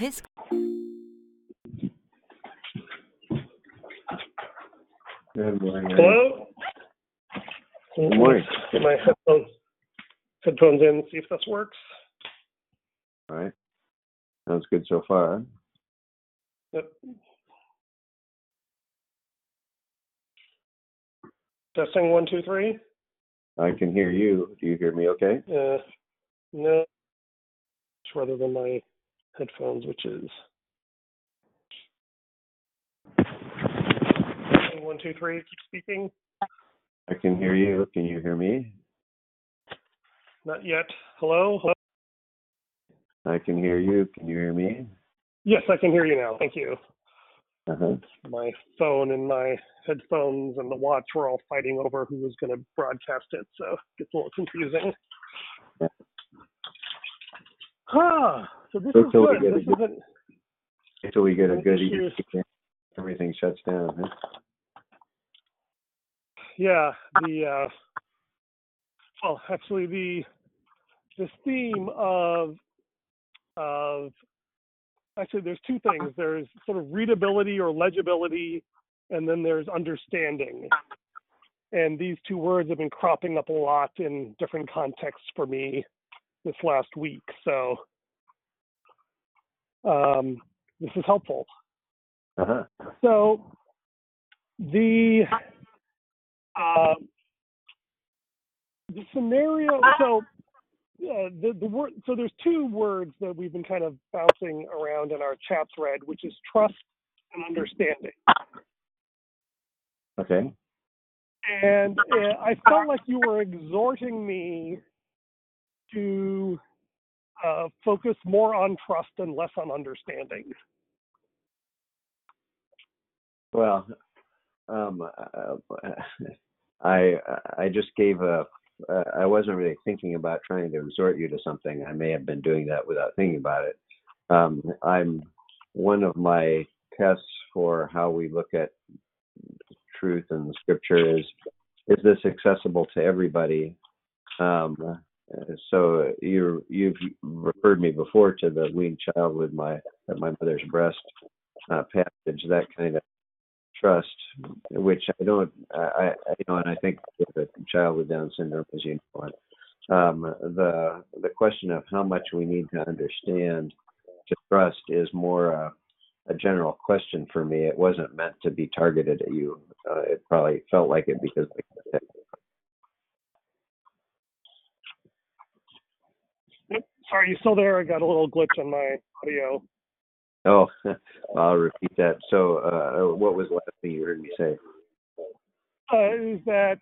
This Good morning. Hello? Good morning. Get my headphones, headphones in, see if this works. All right. Sounds good so far. Yep. Testing one, two, three. I can hear you. Do you hear me okay? Uh, no, it's rather than my headphones, which is one, two, three. Keep speaking. I can hear you. Can you hear me? Not yet. Hello. Hello. I can hear you. Can you hear me? Yes, I can hear you now. Thank you. Uh-huh. My phone and my headphones and the watch were all fighting over who was going to broadcast it, so it gets a little confusing. Yeah. Ah, so this So is good. get a This good- isn't. Until we get a good everything shuts down. Huh? Yeah, the uh, well, actually, the this theme of of actually, there's two things. There's sort of readability or legibility, and then there's understanding. And these two words have been cropping up a lot in different contexts for me this last week. So um, this is helpful. Uh-huh. So the uh, the scenario. So uh, the the word. So there's two words that we've been kind of bouncing around in our chat thread, which is trust and understanding. Okay. And uh, I felt like you were exhorting me to uh, focus more on trust and less on understanding. Well, um, I I just gave a. I wasn't really thinking about trying to exhort you to something. I may have been doing that without thinking about it. Um, I'm one of my tests for how we look at truth and the scripture is is this accessible to everybody? Um, uh, so you you've referred me before to the weaned child with my at my mother's breast uh, passage, that kind of trust, which I don't, I, I you know, and I think with a child with Down syndrome, as you know, um, the the question of how much we need to understand to trust is more uh, a general question for me. It wasn't meant to be targeted at you. Uh, it probably felt like it because. Yep. Sorry, you still there? I got a little glitch on my audio. Oh, I'll repeat that. So, uh, what was the last thing you heard me say? uh, is that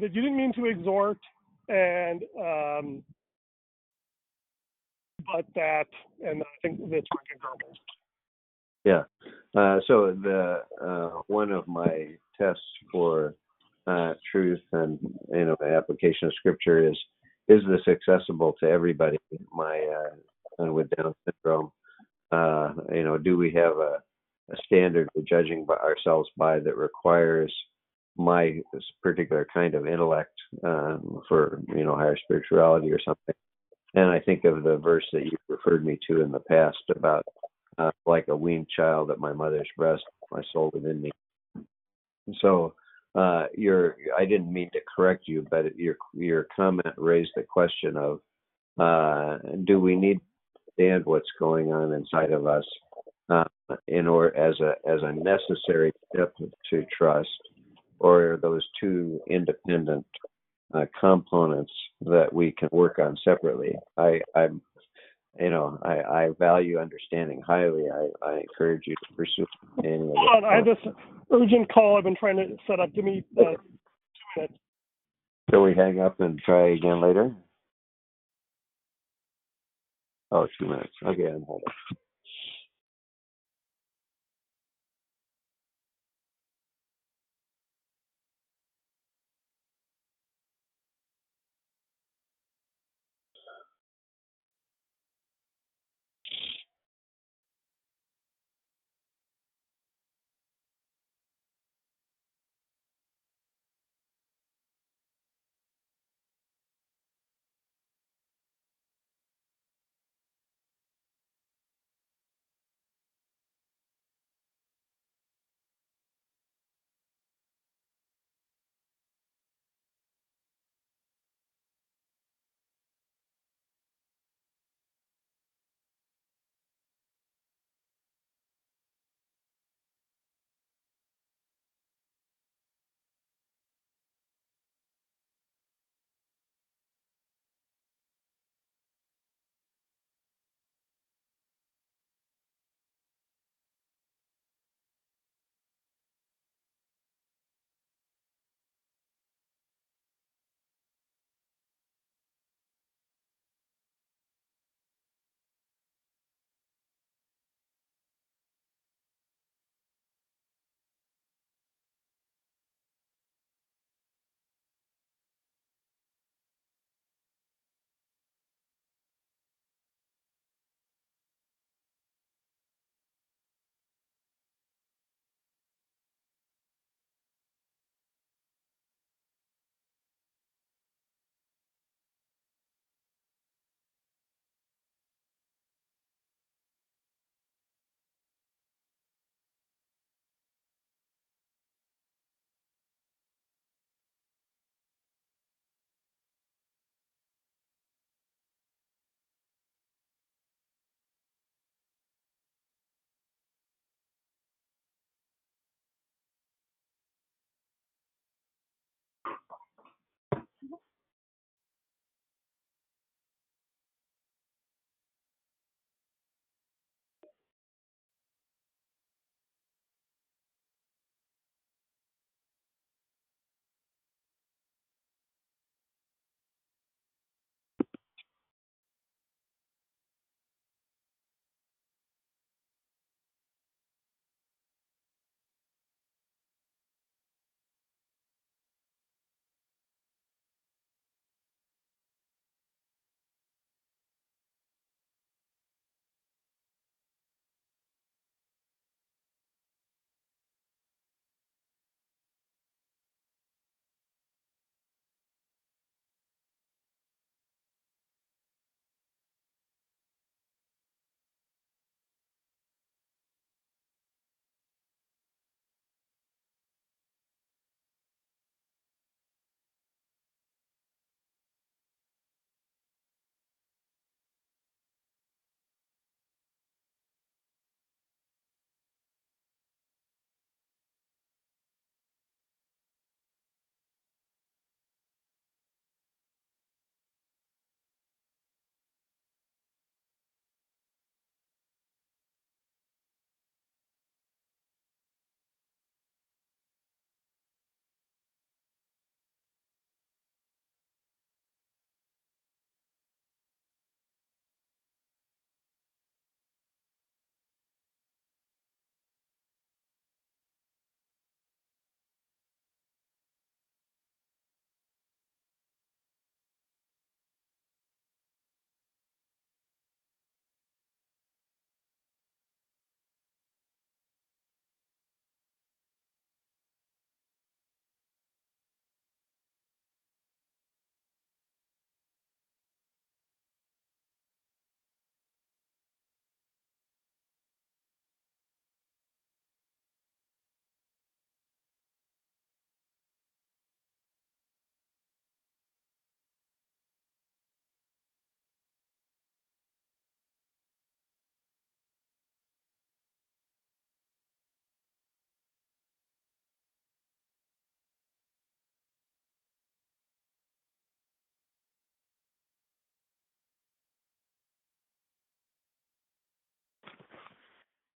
that you didn't mean to exhort, and um, but that, and I think that's verbal. Yeah. Uh, so the uh, one of my tests for uh, truth and you know application of scripture is is this accessible to everybody? My uh, with Down syndrome, uh, you know, do we have a, a standard we're judging by ourselves by that requires my particular kind of intellect um, for you know higher spirituality or something? And I think of the verse that you referred me to in the past about uh, like a weaned child at my mother's breast, my soul within me. So uh, your, I didn't mean to correct you, but your your comment raised the question of, uh, do we need to understand what's going on inside of us uh, in order as a as a necessary step to trust, or are those two independent uh, components that we can work on separately? I, I'm you know, I, I value understanding highly. I, I encourage you to pursue any of Hold on, I have this urgent call I've been trying to set up. Give me uh, two minutes. Shall we hang up and try again later? Oh, two minutes. Okay, I'm holding.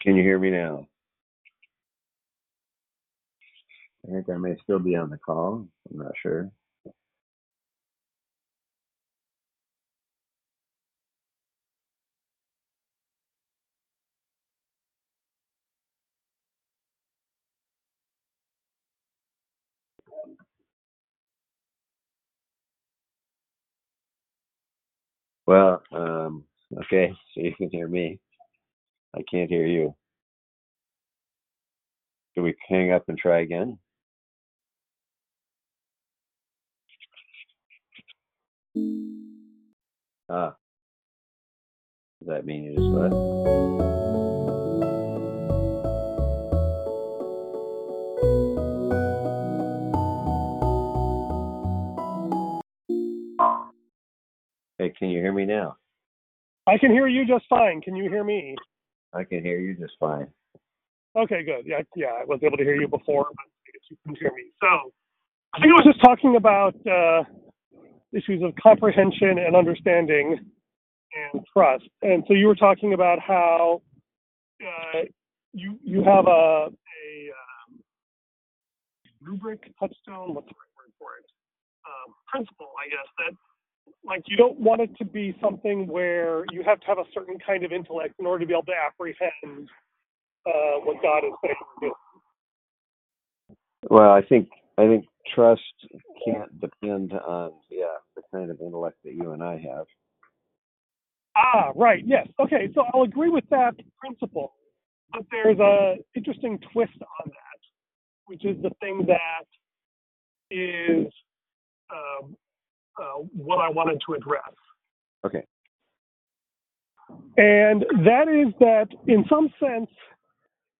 Can you hear me now? I think I may still be on the call. I'm not sure. Well, um, okay, so you can hear me. I can't hear you. Can we hang up and try again? Ah, does that mean you just what? Hey, can you hear me now? I can hear you just fine. Can you hear me? I can hear you just fine. Okay, good. Yeah, yeah, I was able to hear you before, but I you couldn't hear me. So I think I was just talking about uh, issues of comprehension and understanding and trust. And so you were talking about how uh, you you have a a um, rubric, touchstone, what's the right word for it? Um, principle, I guess that like you don't want it to be something where you have to have a certain kind of intellect in order to be able to apprehend uh, what God is saying to do. Well, I think I think trust can't depend on yeah the kind of intellect that you and I have. Ah, right. Yes. Okay. So I'll agree with that principle, but there's a interesting twist on that, which is the thing that is um, uh, what I wanted to address. Okay. And that is that, in some sense,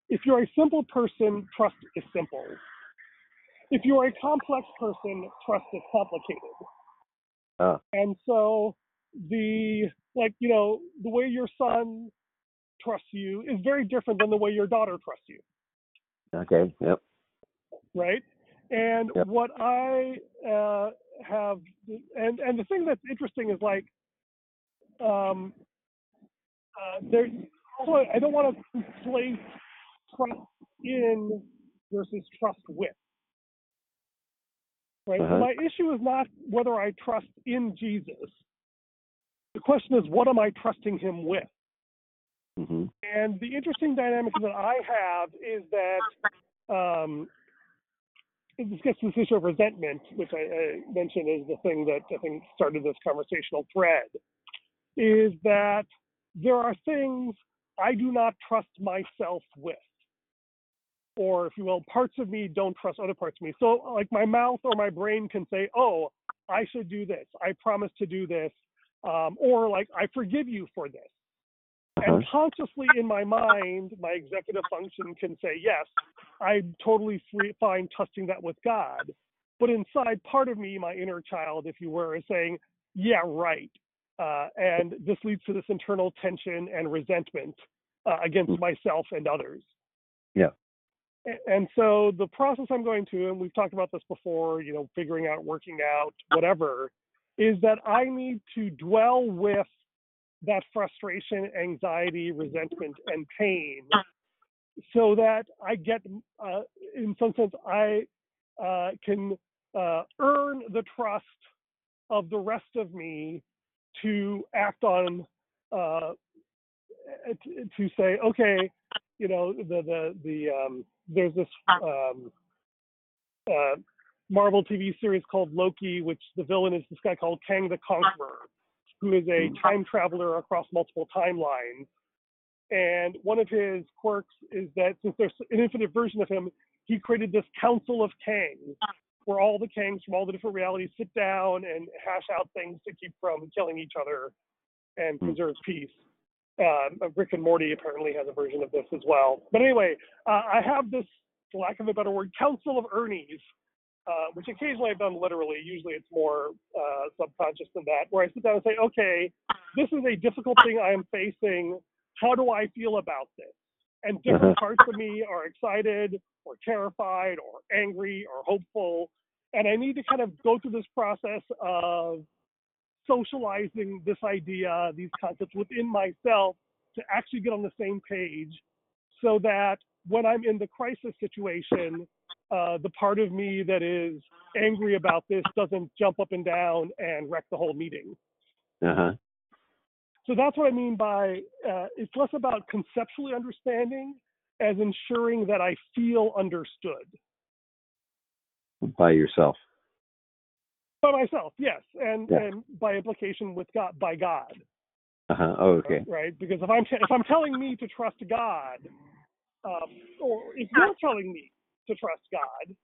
if you're a simple person, trust is simple. If you're a complex person, trust is complicated. Ah, And so the like you know the way your son trusts you is very different than the way your daughter trusts you, okay. Yep. right? And Yep. what I uh, have, and and the thing that's interesting is like, um, uh, there. also, I don't want to place trust in versus trust with. Right. Uh-huh. my issue is not whether I trust in Jesus. The question is, what am I trusting him with? hmm And the interesting dynamic that I have is that um, gets to this issue of resentment, which I, I mentioned is the thing that I think started this conversational thread, is that there are things I do not trust myself with. Or, if you will, parts of me don't trust other parts of me. So, like, my mouth or my brain can say, Oh, I should do this. I promise to do this. Um, or, like, I forgive you for this. Uh-huh. And consciously in my mind, my executive function can say, yes, I'm totally free, fine trusting that with God. But inside, part of me, my inner child, if you were, is saying, yeah, right. Uh, and this leads to this internal tension and resentment uh, against myself and others. Yeah. And so the process I'm going to, and we've talked about this before, you know, figuring out, working out, whatever, is that I need to dwell with that frustration, anxiety, resentment, and pain. So that I get, uh, in some sense, I uh, can uh, earn the trust of the rest of me to act on, uh, to, to say, okay, you know, the the the um, there's this um, uh, Marvel TV series called Loki, which the villain is this guy called Kang the Conqueror, who is a time traveler across multiple timelines. And one of his quirks is that since there's an infinite version of him, he created this Council of Kangs, where all the Kangs from all the different realities sit down and hash out things to keep from killing each other and Hmm. preserve peace. Um, Rick and Morty apparently has a version of this as well. But anyway, uh, I have this, for lack of a better word, Council of Ernies, uh, which occasionally I've done literally. Usually it's more uh, subconscious than that, where I sit down and say, okay, this is a difficult thing I am facing. How do I feel about this? And different parts of me are excited or terrified or angry or hopeful. And I need to kind of go through this process of socializing this idea, these concepts within myself to actually get on the same page so that when I'm in the crisis situation, uh, the part of me that is angry about this doesn't jump up and down and wreck the whole meeting. Uh huh. So that's what I mean by uh, it's less about conceptually understanding as ensuring that I feel understood By yourself. by myself, yes, and Yeah. and by implication with God, by God, Uh huh. Oh, okay. right? Because if I'm if I'm telling me to trust God, um, or if you're telling me to trust God,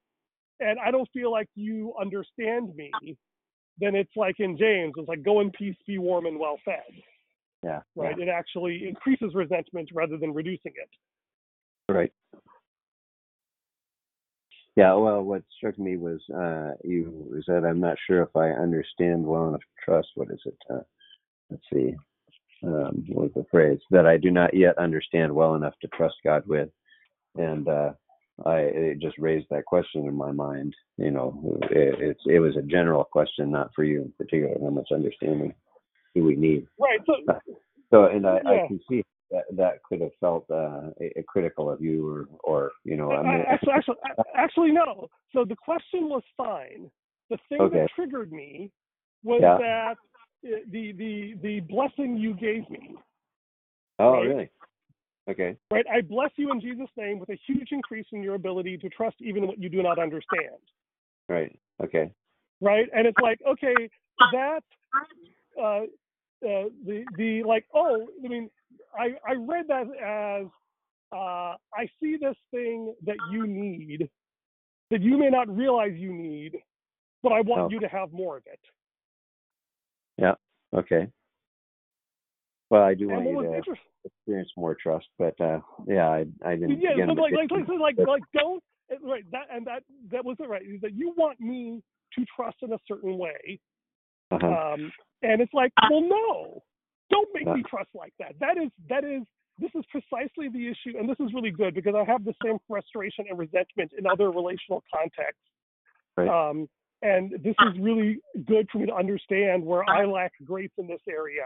and I don't feel like you understand me, then it's like in James, it's like go in peace, be warm and well fed, Yeah. right? It actually increases resentment rather than reducing it. Right. Yeah. Well, what struck me was uh, you said I'm not sure if I understand well enough to trust. What is it? Uh, let's see. Um, what was the phrase that I do not yet understand well enough to trust God with? And uh, I it just raised that question in my mind. You know, it, it's it was a general question, not for you in particular. How much understanding do we need? Right. So So, and I, I can see that that could have felt uh, a, a critical of you, or, or you know, I mean, actually, actually, actually, no. So the question was fine. The thing Okay. that triggered me was Yeah. that uh, the the the blessing you gave me. oh, right. really? Okay. Right. I bless you in Jesus' name with a huge increase in your ability to trust even what you do not understand. Right. Okay. Right. And it's like, okay, that uh, uh, the the like, oh, I mean, I I read that as uh, I see this thing that you need that you may not realize you need, but I want Oh. you to have more of it. Yeah. Okay. Well, I do And want you to experience more trust, but uh, yeah, I, I didn't. yeah, again, like, like, like, like, like, don't right that and that that was it right is that you want me to trust in a certain way, uh-huh. um, and it's like, well, no, don't make Yeah. me trust like that. That is that is this is precisely the issue, and this is really good because I have the same frustration and resentment in other relational contexts. Right. Um, and this is really good for me to understand where I lack grace in this area,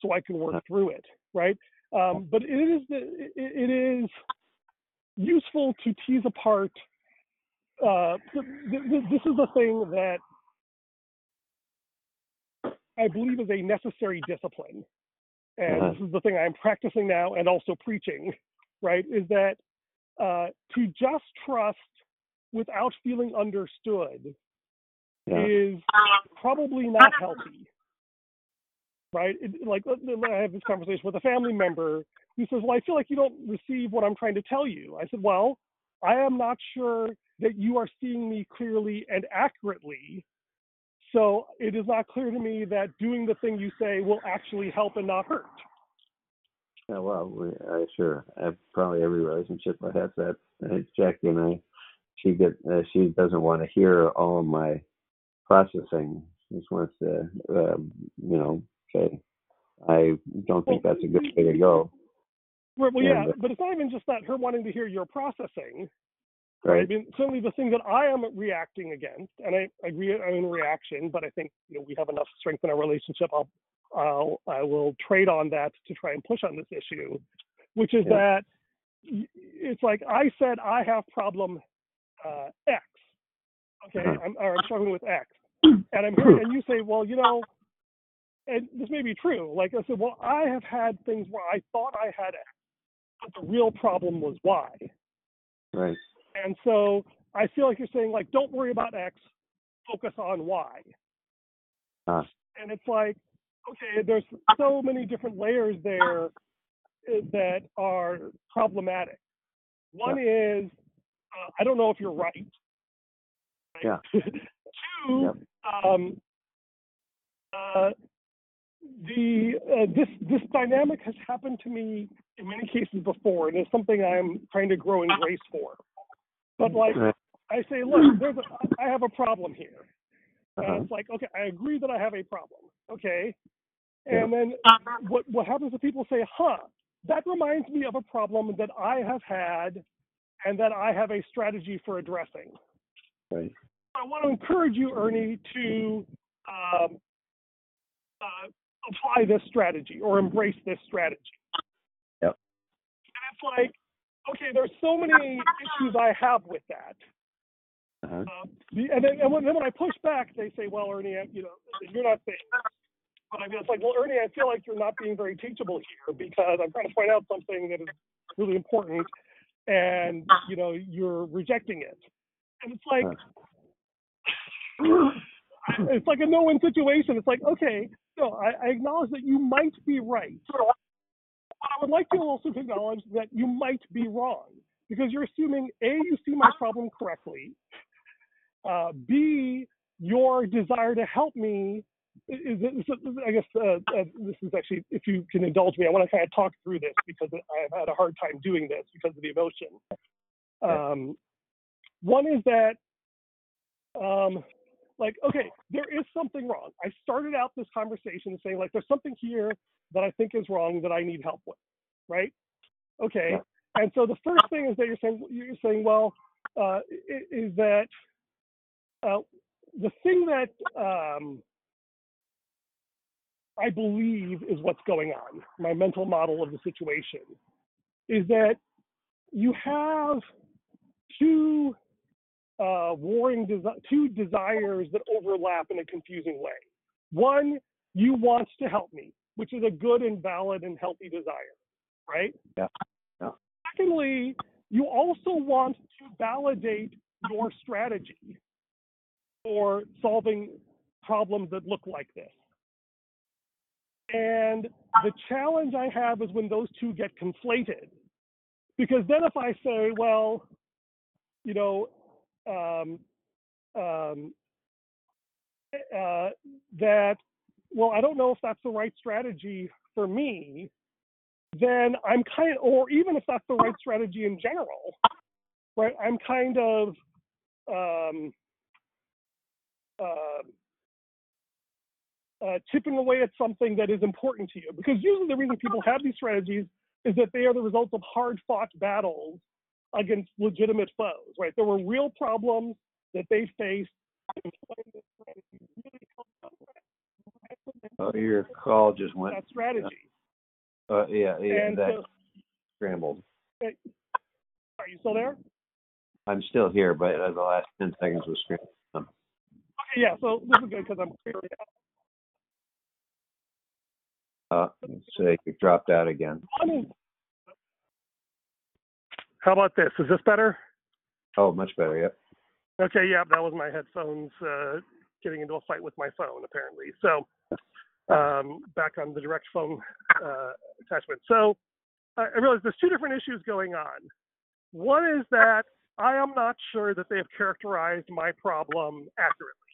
so I can work Uh-huh. through it. Right. Um, but it is the, it, it is useful to tease apart. Uh, th- th- th- this is the thing that I believe is a necessary discipline. And Uh-huh. this is the thing I'm practicing now and also preaching, right? Is that uh, to just trust without feeling understood Yeah. is probably not healthy, right? It, like I have this conversation with a family member who says, "Well, I feel like you don't receive what I'm trying to tell you." I said, "Well, I am not sure that you are seeing me clearly and accurately." So it is not clear to me that doing the thing you say will actually help and not hurt. Yeah, well, we, I sure. I, probably every relationship I have that. Jackie and I, she get uh, she doesn't want to hear all of my processing. She just wants to, um, you know, say, I don't think that's a good way to go. Well, well, yeah, And, uh, but it's not even just that her wanting to hear your processing. right? I mean, certainly the thing that I am reacting against, and I agree I'm in reaction, but I think you know we have enough strength in our relationship. I'll, I'll I will trade on that to try and push on this issue, which is Yeah. that it's like I said I have problem uh, X, okay, Uh-huh. I'm, I'm struggling with X, and I'm hearing, and you say, well, you know, and this may be true. Like I said, well, I have had things where I thought I had X, but the real problem was Y. Right. And so I feel like you're saying like, don't worry about X, focus on Y. Uh, And it's like, okay, there's so many different layers there uh, that are problematic. One is, uh, I don't know if you're right. Yeah. Two, Yep. um, uh, the uh, this this dynamic has happened to me in many cases before, and it's something I'm trying to grow in grace for. But like I say, look, there's a, I have a problem here, and Uh-huh. it's like, okay, I agree that I have a problem, okay, Yeah. and then what what happens if people say, huh, that reminds me of a problem that I have had, and that I have a strategy for addressing. Right. I want to encourage you, Ernie, to um, uh, apply this strategy or embrace this strategy. Yep. And it's like, okay, there's so many issues I have with that. Uh-huh. Uh, and then, and when, then when I push back, they say, well, Ernie, you know, you're not saying. But I mean, it's like, well, Ernie, I feel like you're not being very teachable here because I'm trying to point out something that is really important, and you know, you're rejecting it. And it's like, it's like a no-win situation. It's like, okay, no, I, I acknowledge that you might be right. I would like you also to acknowledge that you might be wrong because you're assuming a you see my problem correctly, uh, b your desire to help me is, is, is I guess uh, uh, this is actually if you can indulge me, I want to kind of talk through this because I've had a hard time doing this because of the emotion. Um, one is that um, like, okay, there is something wrong. I started out this conversation saying, like, there's something here that I think is wrong that I need help with, right? Okay. And so the first thing is that you're saying, you're saying, well, uh, is that uh, the thing that um, I believe is what's going on, my mental model of the situation, is that you have two uh, warring desi- two desires that overlap in a confusing way. One, you want to help me, which is a good and valid and healthy desire, right? Yeah. Yeah. Secondly, you also want to validate your strategy for solving problems that look like this. And the challenge I have is when those two get conflated. Because then if I say, well, you know, um, um, uh, that, well, I don't know if that's the right strategy for me, then I'm kind of, or even if that's the right strategy in general, right, I'm kind of, um, uh, uh, away at something that is important to you. Because usually the reason people have these strategies is that they are the result of hard fought battles against legitimate foes, right? There were real problems that they faced. Oh, your call just went. That strategy. Uh, yeah, yeah, And that so, scrambled. are you still there? I'm still here, but uh, the last 10 seconds was scrambled. Um, Okay, yeah, so this is good because I'm clearing out. Uh, so you dropped out again. How about this? Is this better? Oh, much better. Yep. Okay, yeah, that was my headphones uh, getting into a fight with my phone, apparently. So, um, back on the direct phone uh, attachment. So, I realize there's two different issues going on. One is that I am not sure that they have characterized my problem accurately.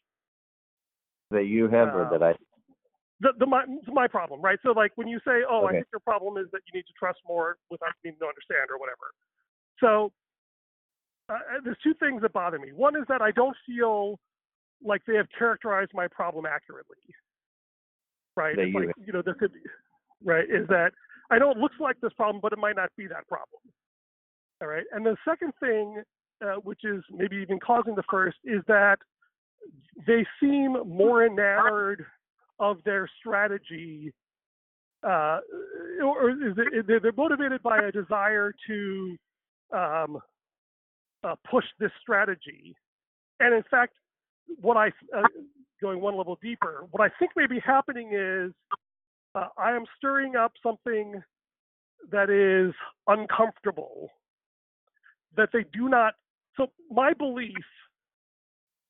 That you have or Uh, that I. The, the my my problem, right? So, like when you say, "Oh, I think your problem is that you need to trust more without needing to understand," or whatever. So, uh, there's two things that bother me. One is that I don't feel like they have characterized my problem accurately. Right? Like, you know, there could be, right? Is that I know it looks like this problem, but it might not be that problem. All right. And the second thing, uh, which is maybe even causing the first, is that they seem more enamored of their strategy, uh, or is it, they're motivated by a desire to um, uh, push this strategy. And in fact, what I, uh, going one level deeper, what I think may be happening is uh, I am stirring up something that is uncomfortable that they do not. So my belief,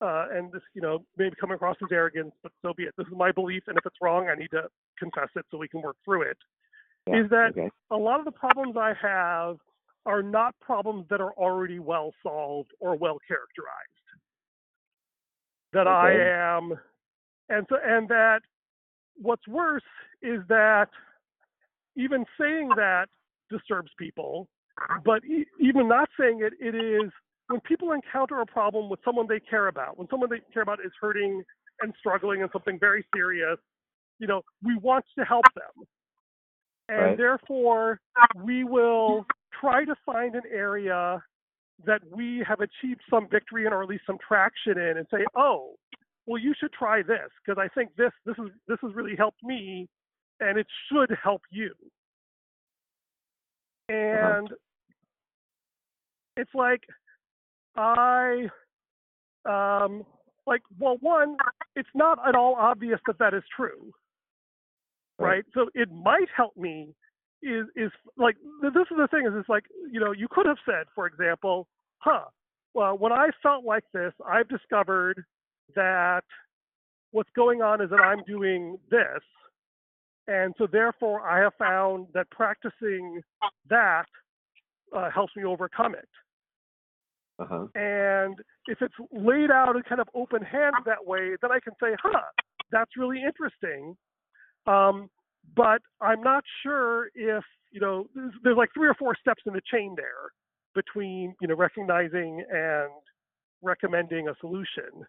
uh, and this, you know, may be coming across as arrogance, but so be it. This is my belief, and if it's wrong, I need to confess it so we can work through it. Yeah, is that okay. a lot of the problems I have are not problems that are already well solved or well characterized. That Okay. I am, and so, and that what's worse is that even saying that disturbs people, but e- even not saying it, it is when people encounter a problem with someone they care about, when someone they care about is hurting and struggling and something very serious, you know, we want to help them. And Right. therefore, we will try to find an area that we have achieved some victory in or at least some traction in and say, oh, well, you should try this because I think this this is this has really helped me and it should help you. And it's like I um like well one it's not at all obvious that that is true right, Right. so it might help me is is like this is the thing is it's like you know you could have said for example huh well when i felt like this i've discovered that what's going on is that i'm doing this and so therefore i have found that practicing that uh, helps me overcome it Uh-huh. and if it's laid out in kind of open hand that way, then I can say, huh, that's really interesting. Um, but I'm not sure if, you know, there's, there's like three or four steps in the chain there between, you know, recognizing and recommending a solution.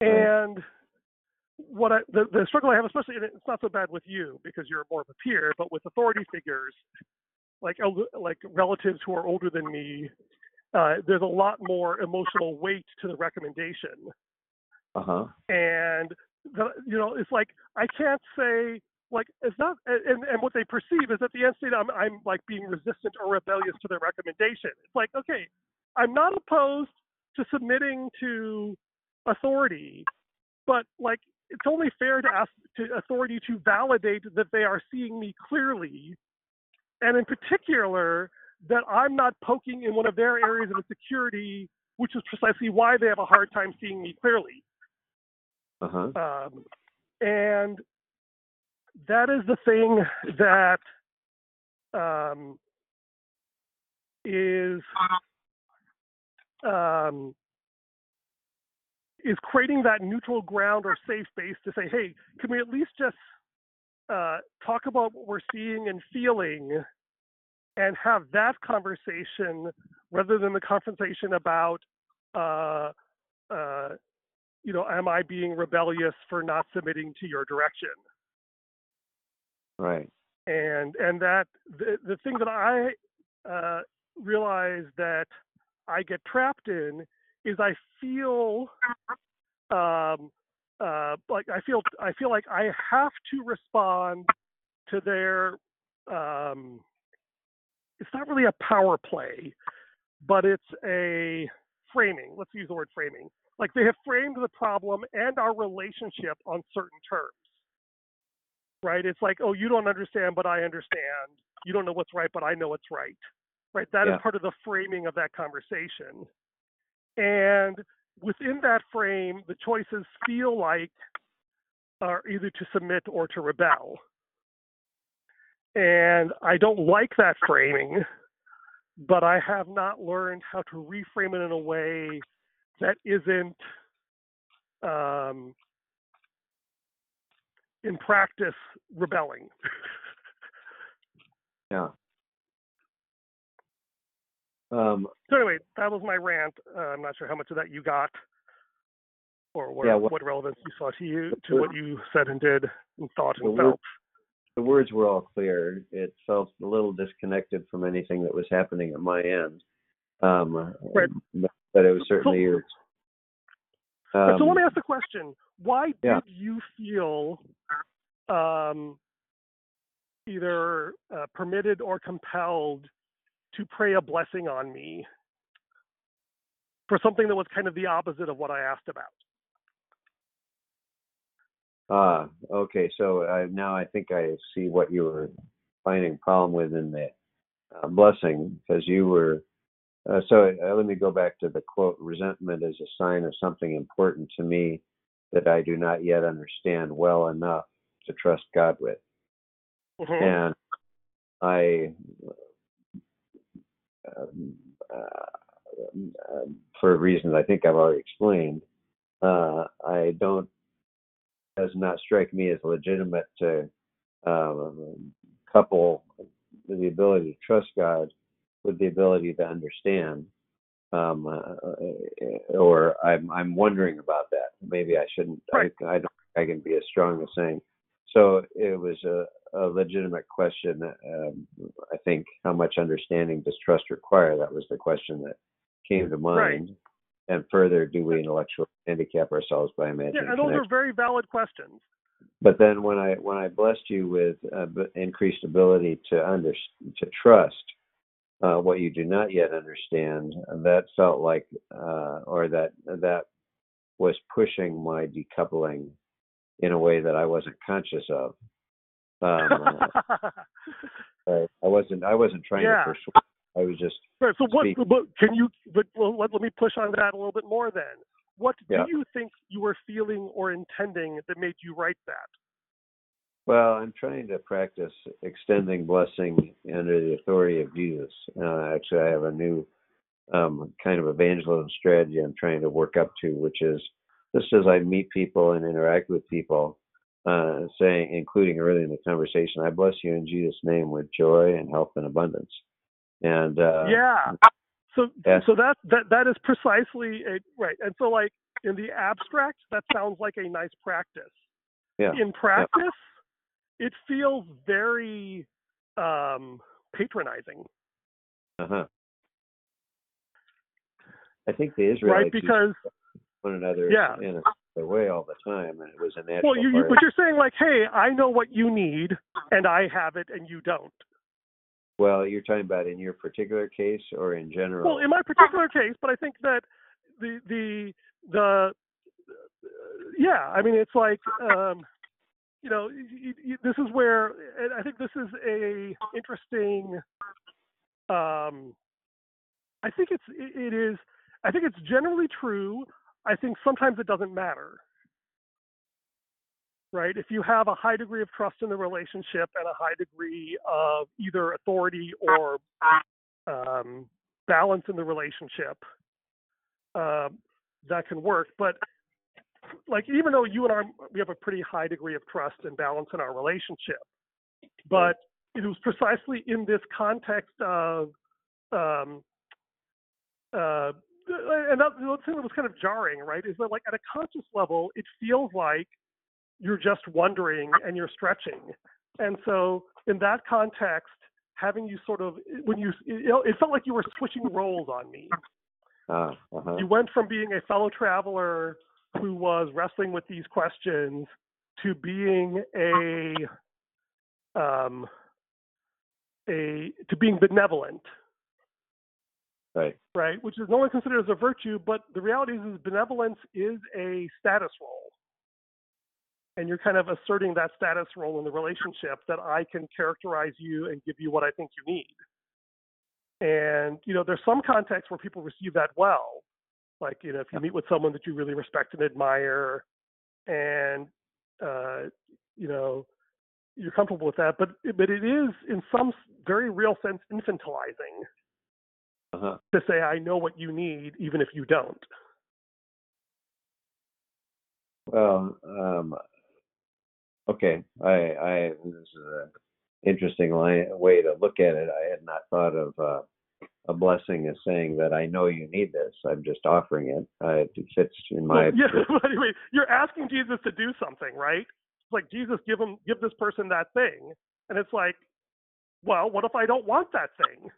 And what I, the, the struggle I have, especially, and it's not so bad with you because you're more of a peer, but with authority figures, like like relatives who are older than me, uh, there's a lot more emotional weight to the recommendation. Uh-huh. And the, you know, it's like I can't say like it's not, and and what they perceive is at the end state I'm I'm like being resistant or rebellious to their recommendation. It's like okay, I'm not opposed to submitting to authority, but like it's only fair to ask to authority to validate that they are seeing me clearly, and in particular that I'm not poking in one of their areas of insecurity, which is precisely why they have a hard time seeing me clearly. Uh-huh. Um, and that is the thing that um, is um, is creating that neutral ground or safe space to say, hey, can we at least just uh, talk about what we're seeing and feeling and have that conversation rather than the conversation about, uh, uh, you know, am I being rebellious for not submitting to your direction? Right. and and that the, the thing that I uh, realize that I get trapped in is I feel um, uh, like I feel I feel like I have to respond to their um, it's not really a power play, but it's a framing. Let's use the word framing. Like they have framed the problem and our relationship on certain terms right? It's like, oh, you don't understand, but I understand. You don't know what's right, but I know what's right. Right? That is Yeah. part of the framing of that conversation. And within that frame, the choices feel like are either to submit or to rebel. And I don't like that framing, but I have not learned how to reframe it in a way that isn't um, in practice rebelling. Yeah. Um, So anyway, that was my rant. Uh, I'm not sure how much of that you got, or what, Yeah, what- what relevance you saw to you to what you said and did and thought and word- felt. the words were all clear. It felt a little disconnected from anything that was happening at my end. Um, Right. but, it was certainly yours. But so Um, let me ask the question: Why yeah. did you feel um, either uh, permitted or compelled to pray a blessing on me for something that was kind of the opposite of what I asked about? Ah, okay. So I, now I think I see what you were finding problem with in the uh, blessing, because you were. Uh, so uh, let me go back to the quote: "Resentment is a sign of something important to me that I do not yet understand well enough to trust God with." Mhm. and I, um, uh, um, for reasons I think I've already explained, uh, I don't does not strike me as legitimate to um, couple the ability to trust God with the ability to understand. Um, uh, or I'm I'm wondering about that. Maybe I shouldn't. Right. I, I don't. I can be as strong as saying. So it was a, a legitimate question. Um, I think how much understanding does trust require? That was the question that came to mind. Right. And further, do we intellectually handicap ourselves by imagining Yeah, and those are very valid questions. But then when I when I blessed you with uh, increased ability to under to trust, uh, what you do not yet understand. That felt like, uh, or that that was pushing my decoupling in a way that I wasn't conscious of. Um, I wasn't. I wasn't trying Yeah. to persuade. I was just. Right, so what? But can you? But let, let me push on that a little bit more. Then, what Yeah. do you think you were feeling or intending that made you write that? Well, I'm trying to practice extending blessing under the authority of Jesus. Uh, actually, I have a new um, kind of evangelism strategy I'm trying to work up to, which is just as I meet people and interact with people, uh, saying, including early in the conversation, I bless you in Jesus' name with joy and health and abundance. And uh, yeah. So yeah. so that that that is precisely a right. And so like in the abstract, that sounds like a nice practice. yeah, In practice, it feels very um, patronizing, uh-huh. I think the Israelites right? Because one another Yeah. in a way all the time, and it was a natural well, you, you but you're saying like, hey, I know what you need, and I have it, and you don't. Well, you're talking about in your particular case or in general? Well, in my particular case, but I think that the the the yeah, I mean, it's like um, you know, y y this is where and I think this is a interesting. Um, I think it's it is. I think it's generally true. I think sometimes it doesn't matter. Right? If you have a high degree of trust in the relationship and a high degree of either authority or um, balance in the relationship, um, that can work. But like, even though you and I, we have a pretty high degree of trust and balance in our relationship, but it was precisely in this context of, um, uh, and that, the thing that was kind of jarring, right, is that like at a conscious level, it feels like you're just wondering and you're stretching. And so in that context, having you sort of when you it felt like you were switching roles on me. Ah, uh-huh. You went from being a fellow traveler who was wrestling with these questions to being a um a to being benevolent, right. right? Which is normally considered as a virtue, but the reality is, is benevolence is a status role. And you're kind of asserting that status role in the relationship that I can characterize you and give you what I think you need. And, you know, there's some contexts where people receive that well. Like, you know, if you meet with someone that you really respect and admire and, uh, you know, you're comfortable with that. But, but it is, in some very real sense, infantilizing Uh-huh. to say, I know what you need, even if you don't. Well, um, okay. I, I this is an interesting line, way to look at it. I had not thought of uh, a blessing is saying that I know you need this. I'm just offering it. Uh, it fits in my. Well, yeah, but anyway, you're asking Jesus to do something, right? It's like Jesus, give him, give this person that thing, and it's like, well, what if I don't want that thing?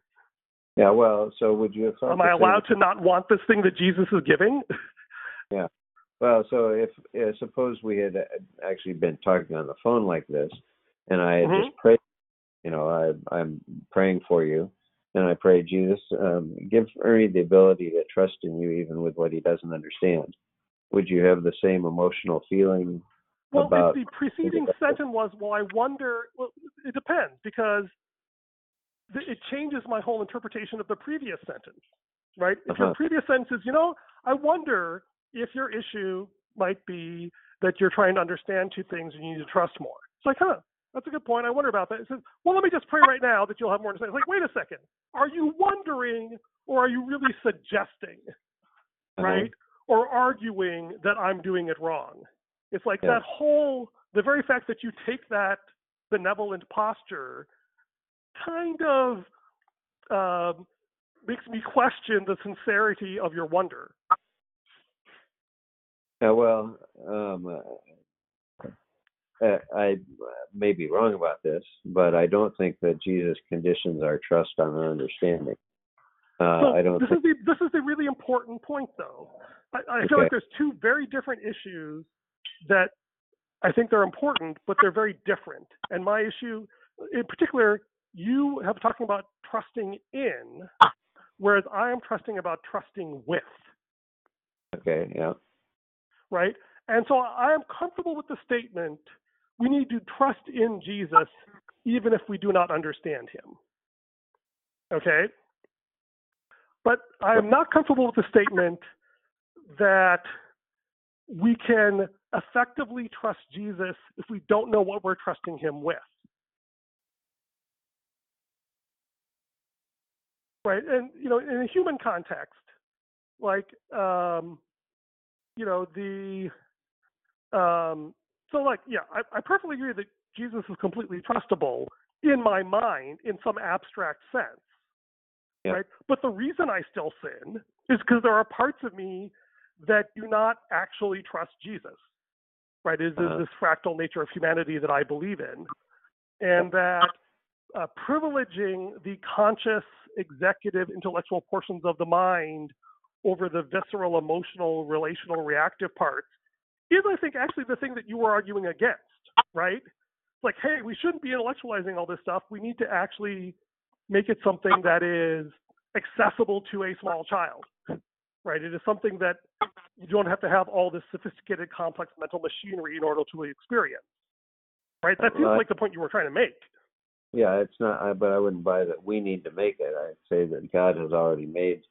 Yeah. Well, so would you have? Am I allowed to not want this thing that Jesus is giving? Yeah. Well, so if uh, suppose we had uh, actually been talking on the phone like this, and I had Mhm. just prayed, you know, I, I'm praying for you, and I pray, Jesus, um, give Ernie the ability to trust in you even with what he doesn't understand. Would you have the same emotional feeling Well, about? the preceding sentence was, well, I wonder. Well, it depends because it changes my whole interpretation of the previous sentence, right? If your Uh-huh. previous sentence is, you know, I wonder if your issue might be that you're trying to understand two things and you need to trust more. It's like, huh, that's a good point. I wonder about that. It says, well, let me just pray right now that you'll have more understanding. It's like, wait a second. Are you wondering or are you really suggesting? Uh-huh. right? Or arguing that I'm doing it wrong. It's like Yeah. that whole, the very fact that you take that benevolent posture kind of um, makes me question the sincerity of your wonder. Yeah, well, um, uh, I may be wrong about this, but I don't think that Jesus conditions our trust on our understanding. Uh, so I don't this think. is the this is the really important point, though. I, I feel like there's two very different issues that I think they're important, but they're very different. And my issue, in particular, you have talking about trusting in, whereas I am trusting about trusting with. Okay, yeah. Right? And so I am comfortable with the statement we need to trust in Jesus even if we do not understand him. Okay? But I am not comfortable with the statement that we can effectively trust Jesus if we don't know what we're trusting him with. Right? And, you know, in a human context, like, um, you know, the, um, so like, yeah, I, I perfectly agree that Jesus is completely trustable in my mind in some abstract sense. Right? But the reason I still sin is because there are parts of me that do not actually trust Jesus. Right? Is Uh-huh. this fractal nature of humanity that I believe in. And that uh, privileging the conscious, executive, intellectual portions of the mind over the visceral, emotional, relational, reactive parts is, I think, actually the thing that you were arguing against, right? Like, hey, we shouldn't be intellectualizing all this stuff. We need to actually make it something that is accessible to a small child, right? It is something that you don't have to have all this sophisticated, complex mental machinery in order to experience, right? That seems like the point you were trying to make. Yeah, it's not, I, but I wouldn't buy that we need to make it. I'd say that God has already made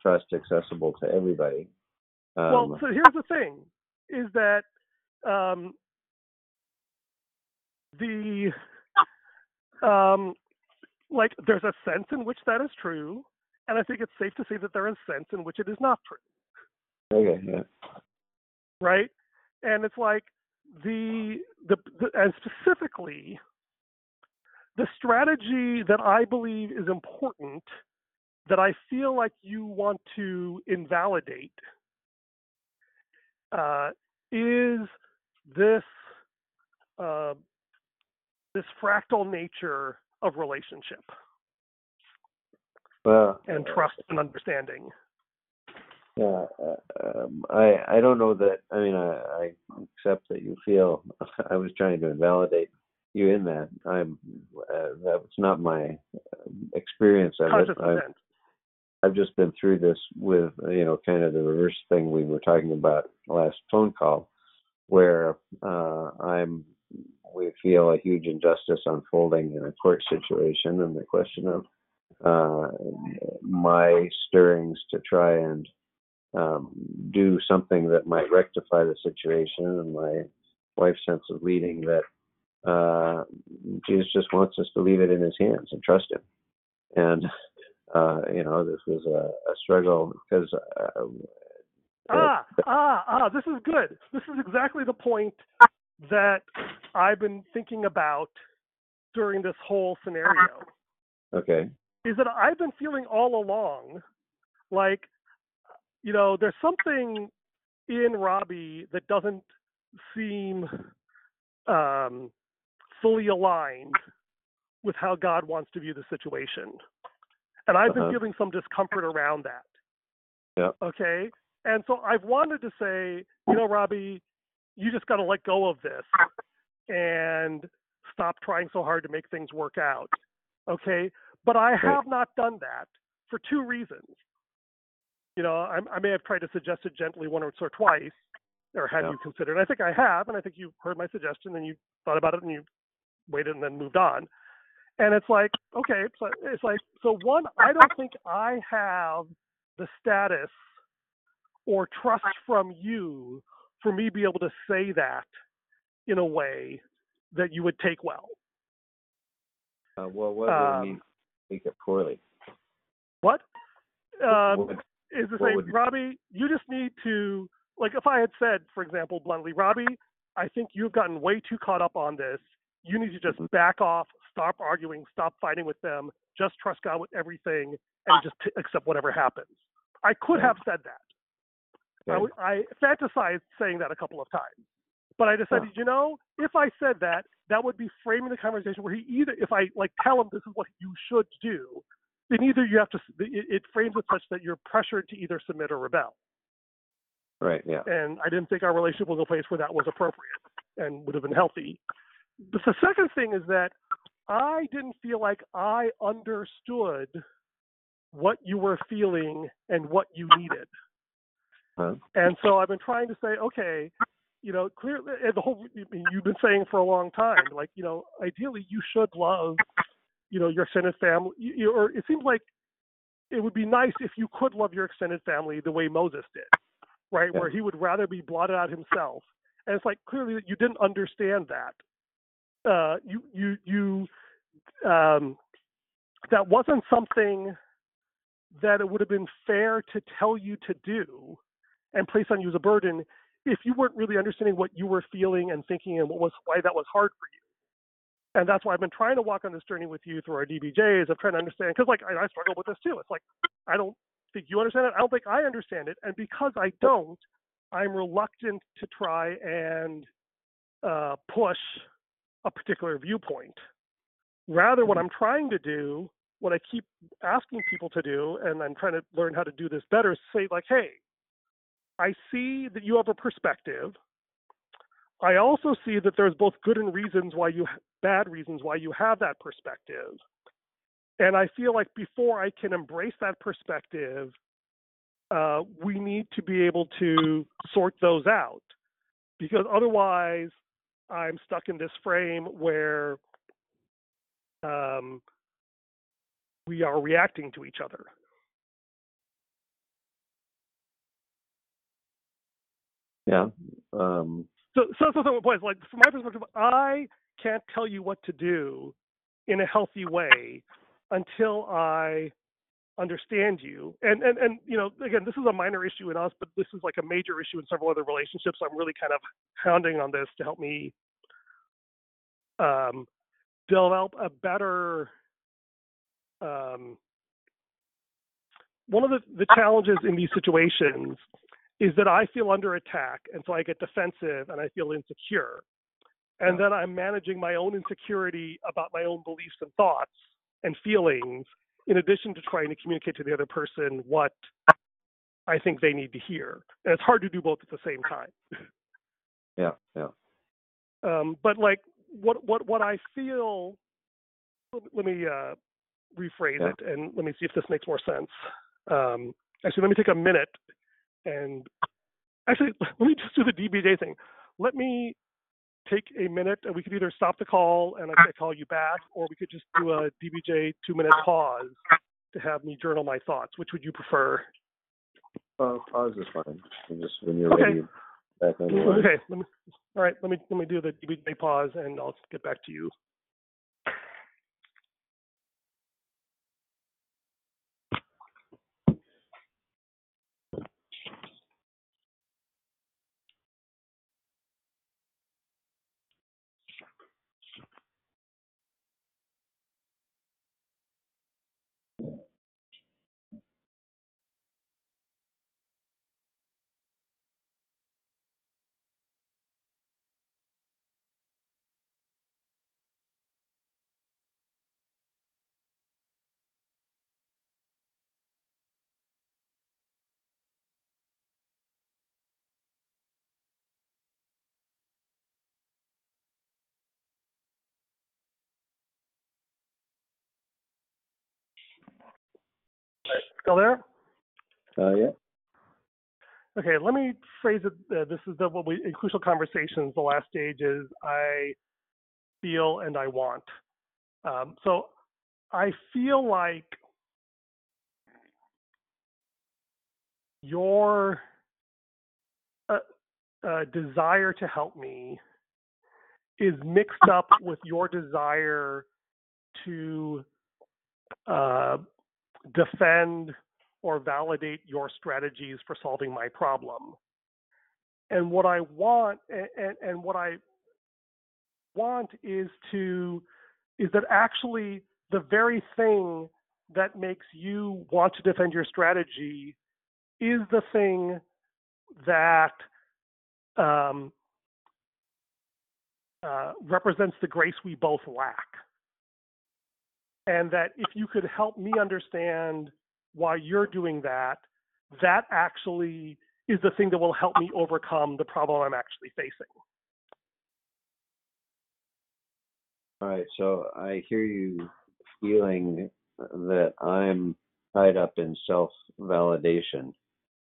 trust accessible to everybody. Um, well, so here's the thing: is that um, the um, like there's a sense in which that is true, and I think it's safe to say that there is a sense in which it is not true, okay, yeah. right? And it's like the the, the and specifically the strategy that I believe is important that I feel like you want to invalidate uh, is this uh, this fractal nature of relationship Well, and uh, trust and understanding. Yeah, uh, um, I I don't know that. I mean, I, I accept that you feel I was trying to invalidate you in that. I'm uh, that's not my uh, experience of it. I've, just been through this with you know kind of the reverse thing we were talking about last phone call, where uh, I'm we feel a huge injustice unfolding in a court situation, and the question of uh, my stirrings to try and um, do something that might rectify the situation, and my wife's sense of leading that uh, Jesus just wants us to leave it in His hands and trust Him. And uh, you know, this was a, a struggle because uh, Ah, ah, ah, this is good. This is exactly the point that I've been thinking about during this whole scenario. okay, Is that I've been feeling all along like, you know, there's something in Robbie that doesn't seem um, fully aligned with how God wants to view the situation. And I've been Uh-huh. feeling some discomfort around that. Yeah. Okay. And so I've wanted to say, you know, Robbie, you just got to let go of this and stop trying so hard to make things work out. Okay. But I have not done that for two reasons. You know, I, I may have tried to suggest it gently once or twice, or had Yeah. you considered. I think I have, and I think you heard my suggestion and you thought about it and you waited and then moved on. And it's like, okay, so it's like, so one, I don't think I have the status or trust from you for me to be able to say that in a way that you would take well. uh, well, what would Um, mean? Speak it poorly. What? Um, What- is the same Robbie, you just need to, like, if I had said, for example, bluntly, Robbie, I think you've gotten way too caught up on this. You need to just back off, stop arguing, stop fighting with them, just trust God with everything, and just t- accept whatever happens. I could have said that. I, I fantasized saying that a couple of times. But I decided, you know, if I said that, that would be framing the conversation where he either, if I like tell him this is what you should do, then either you have to, it, it frames it such that you're pressured to either submit or rebel. Right. Yeah. And I didn't think our relationship was a place where that was appropriate and would have been healthy. But the second thing is that I didn't feel like I understood what you were feeling and what you needed. Huh? And so I've been trying to say, okay, you know, clearly, the whole you've been saying for a long time, like, you know, ideally you should love, you know, your extended family, you, or it seems like it would be nice if you could love your extended family the way Moses did, right? Yeah. Where he would rather be blotted out himself. And it's like clearly that you didn't understand that. Uh, you you you um, that wasn't something that it would have been fair to tell you to do and place on you as a burden if you weren't really understanding what you were feeling and thinking and what was why that was hard for you. And that's why I've been trying to walk on this journey with you through our DBJs of trying to understand because like I, I struggle with this too. It's like I don't think you understand it. I don't think I understand it. And because I don't, I'm reluctant to try and uh, push a particular viewpoint. Rather, what I'm trying to do, what I keep asking people to do, and I'm trying to learn how to do this better, is say, like, hey, I see that you have a perspective. I also see that there's both good and reasons why you bad reasons why you have that perspective. And I feel like before I can embrace that perspective, uh, we need to be able to sort those out because otherwise I'm stuck in this frame where um, we are reacting to each other. Yeah. Um, So, so, so, so, boys, like from my perspective, I can't tell you what to do in a healthy way until I understand you. And, and, and, you know, again, this is a minor issue in us, but this is like a major issue in several other relationships. I'm really kind of hounding on this to help me um, develop a better. Um, one of the, the challenges in these situations is that I feel under attack, and so I get defensive and I feel insecure. And then I'm managing my own insecurity about my own beliefs and thoughts and feelings, in addition to trying to communicate to the other person what I think they need to hear. And it's hard to do both at the same time. yeah. Yeah. Um, but like what what what I feel, let me uh, rephrase Yeah. it and let me see if this makes more sense. Um, actually, let me take a minute and actually let me just do the DBJ thing. Let me take a minute and we could either stop the call and I can call you back, or we could just do a DBJ two minute pause to have me journal my thoughts. Which would you prefer? Uh, pause is fine. And Just when you're Okay. ready, back on. Okay, let me, all right, let me let me do the DBJ pause and I'll get back to you. Still there? Uh, yeah. Okay, let me phrase it. Uh, this is the what we in crucial conversations. The last stage is I feel and I want. Um, so I feel like your uh, uh, desire to help me is mixed up with your desire to uh, defend or validate your strategies for solving my problem. And what I want, and, and what I want is to, is that actually the very thing that makes you want to defend your strategy is the thing that um, uh, represents the grace we both lack. And that if you could help me understand why you're doing that, that actually is the thing that will help me overcome the problem I'm actually facing. All right. So I hear you feeling that I'm tied up in self validation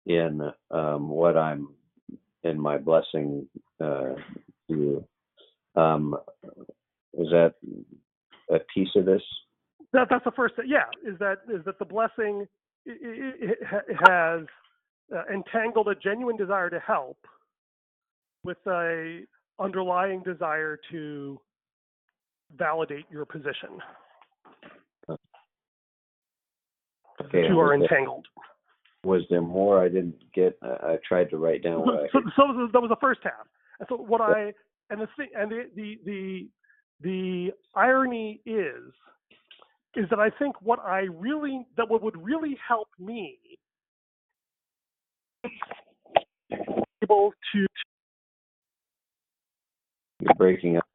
in um, what I'm in my blessing uh, to you. Um, is that a piece of this? That that's the first. Yeah, is that is that the blessing it, it, has uh, entangled a genuine desire to help with a underlying desire to validate your position. Okay. Two are was there- entangled. Was there more I didn't get? I, I tried to write down what I so, so that was the first half. And so what I and the thing and the the the the irony is is that I think what I really that what would really help me able to You're breaking up.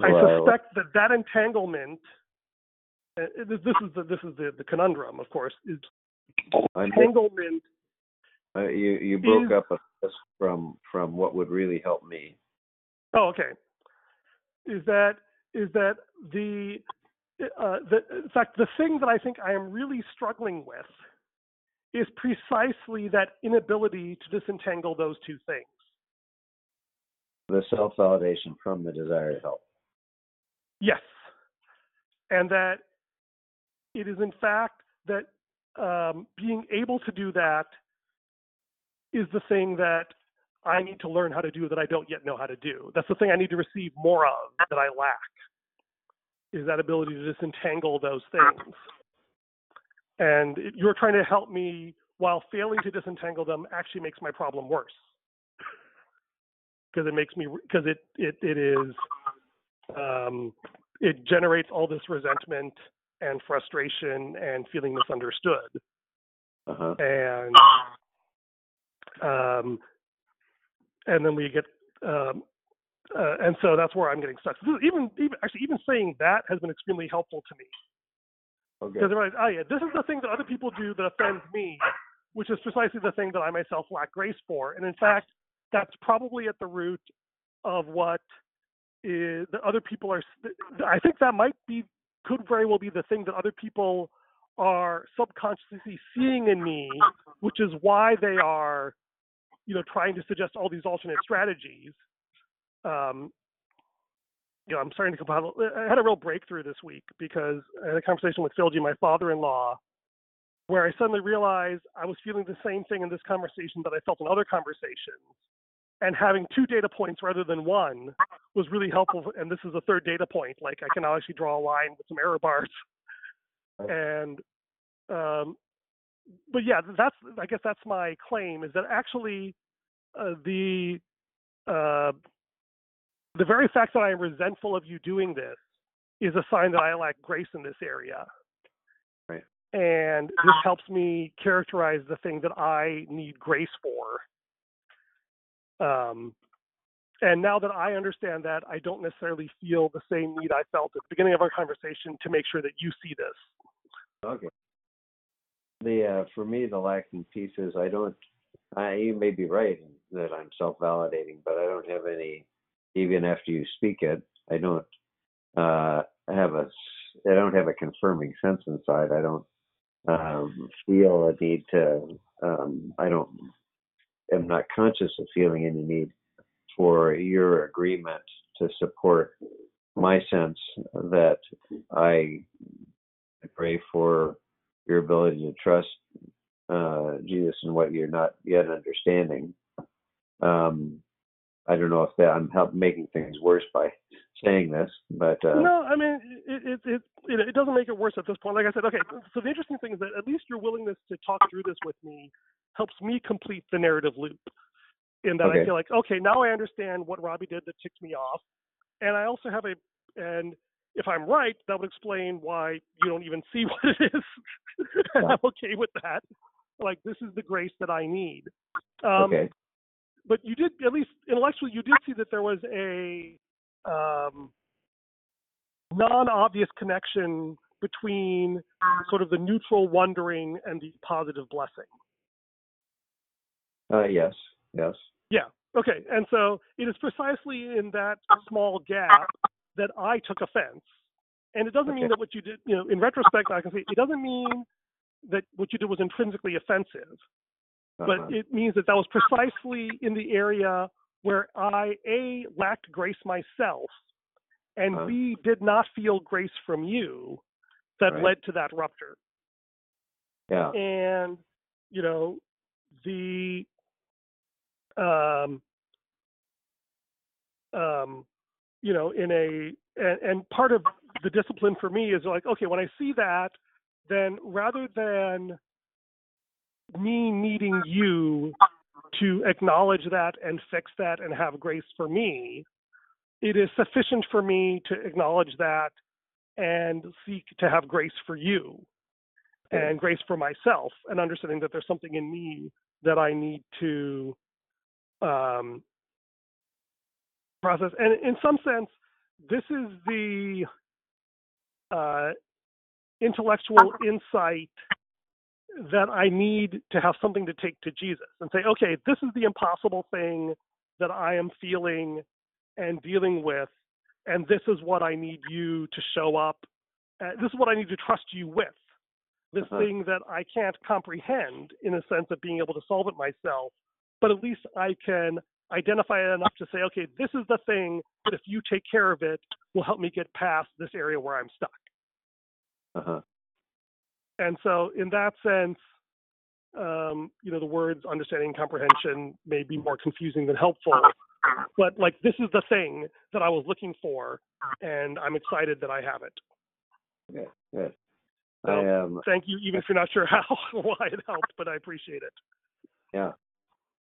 I Hello? suspect that that entanglement uh, this is the this is the, the conundrum of course is entanglement uh, you you broke is- up a from from what would really help me. Oh, okay. Is that is that the uh, the in fact the thing that I think I am really struggling with is precisely that inability to disentangle those two things. The self validation from the desire to help. Yes, and that it is in fact that um, being able to do that is the thing that I need to learn how to do that I don't yet know how to do. That's the thing I need to receive more of that I lack. Is that ability to disentangle those things. And you're trying to help me while failing to disentangle them actually makes my problem worse. Because it makes me because it it it is um, it generates all this resentment and frustration and feeling misunderstood Uh huh. and um, and then we get um, uh, and so that's where I'm getting stuck. So even even actually even saying that has been extremely helpful to me Okay. because I realize, oh yeah, this is the thing that other people do that offends me, which is precisely the thing that I myself lack grace for. And in fact, that's probably at the root of what is, the other people are. I think that might be could very well be the thing that other people are subconsciously seeing in me, which is why they are, you know, trying to suggest all these alternate strategies. Um, you know, I'm starting to compile. I had a real breakthrough this week because I had a conversation with Philgy, my father-in-law, where I suddenly realized I was feeling the same thing in this conversation that I felt in other conversations, and having two data points rather than one was really helpful. And this is a third data point. Like I can now actually draw a line with some error bars, and um, but yeah, that's I guess that's my claim is that actually uh, the uh, the very fact that I am resentful of you doing this is a sign that I lack grace in this area. Right. And this helps me characterize the thing that I need grace for. Um, and now that I understand that, I don't necessarily feel the same need I felt at the beginning of our conversation to make sure that you see this. Okay. The uh, for me the lacking piece is I don't. I you may be right that I'm self validating, but I don't have any. Even after you speak it, I don't uh, have a. I don't have a confirming sense inside. I don't um, feel a need to. Um, I don't. am not conscious of feeling any need for your agreement to support my sense that I pray for your ability to trust uh, Jesus in what you're not yet understanding. Um, I don't know if that I'm help making things worse by saying this, but uh, No, I mean it, it it it doesn't make it worse at this point. Like I said, okay. So the interesting thing is that at least your willingness to talk through this with me helps me complete the narrative loop. In that I feel like, okay, now I understand what Robbie did that ticked me off, and I also have a and if I'm right, that would explain why you don't even see what it is, and I'm okay with that. Like this is the grace that I need. Um, okay, but you did at least intellectually you did see that there was a um, non-obvious connection between sort of the neutral wondering and the positive blessing. uh, yes, yes, Yeah. Okay, and so it is precisely in that small gap that I took offense. And it doesn't mean that what you did, you know, in retrospect, I can say it doesn't mean that what you did was intrinsically offensive, but Uh-huh. it means that that was precisely in the area where I, A, lacked grace myself, and Uh-huh. B, did not feel grace from you that Right. led to that rupture yeah. and you know the um um you know in a and, and part of the discipline for me is like okay when i see that then rather than me needing you to acknowledge that and fix that and have grace for me it is sufficient for me to acknowledge that and seek to have grace for you and grace for myself and understanding that there's something in me that I need to um, process. And in some sense, this is the uh, intellectual insight that I need to have something to take to Jesus and say, okay, this is the impossible thing that I am feeling and dealing with, and this is what I need you to show up. Uh, this is what I need to trust you with this Uh-huh. thing that I can't comprehend in a sense of being able to solve it myself, but at least I can identify it enough to say, okay, this is the thing that if you take care of it will help me get past this area where I'm stuck. Uh-huh. And so in that sense, um, you know, the words understanding and comprehension may be more confusing than helpful, but like this is the thing that I was looking for, and I'm excited that I have it. Good. So, I um Thank you, even if you're not sure how or why it helped, but I appreciate it. yeah.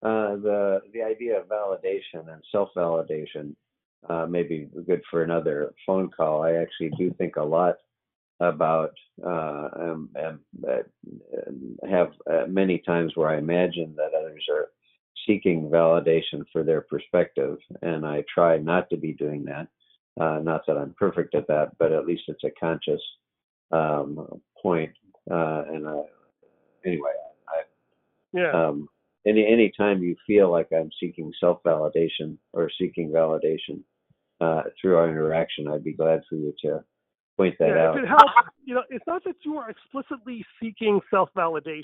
Uh, the the idea of validation and self validation uh, may be good for another phone call. I actually do think a lot about uh, um, um, uh, have uh, many times where I imagine that others are seeking validation for their perspective, and I try not to be doing that. Uh, not that I'm perfect at that, but at least it's a conscious um, point. Uh, and I, anyway, I, Yeah. Any any time you feel like I'm seeking self validation or seeking validation uh, through our interaction, I'd be glad for you to point that yeah, out. if it helps, you know, it's not that you are explicitly seeking self-validation,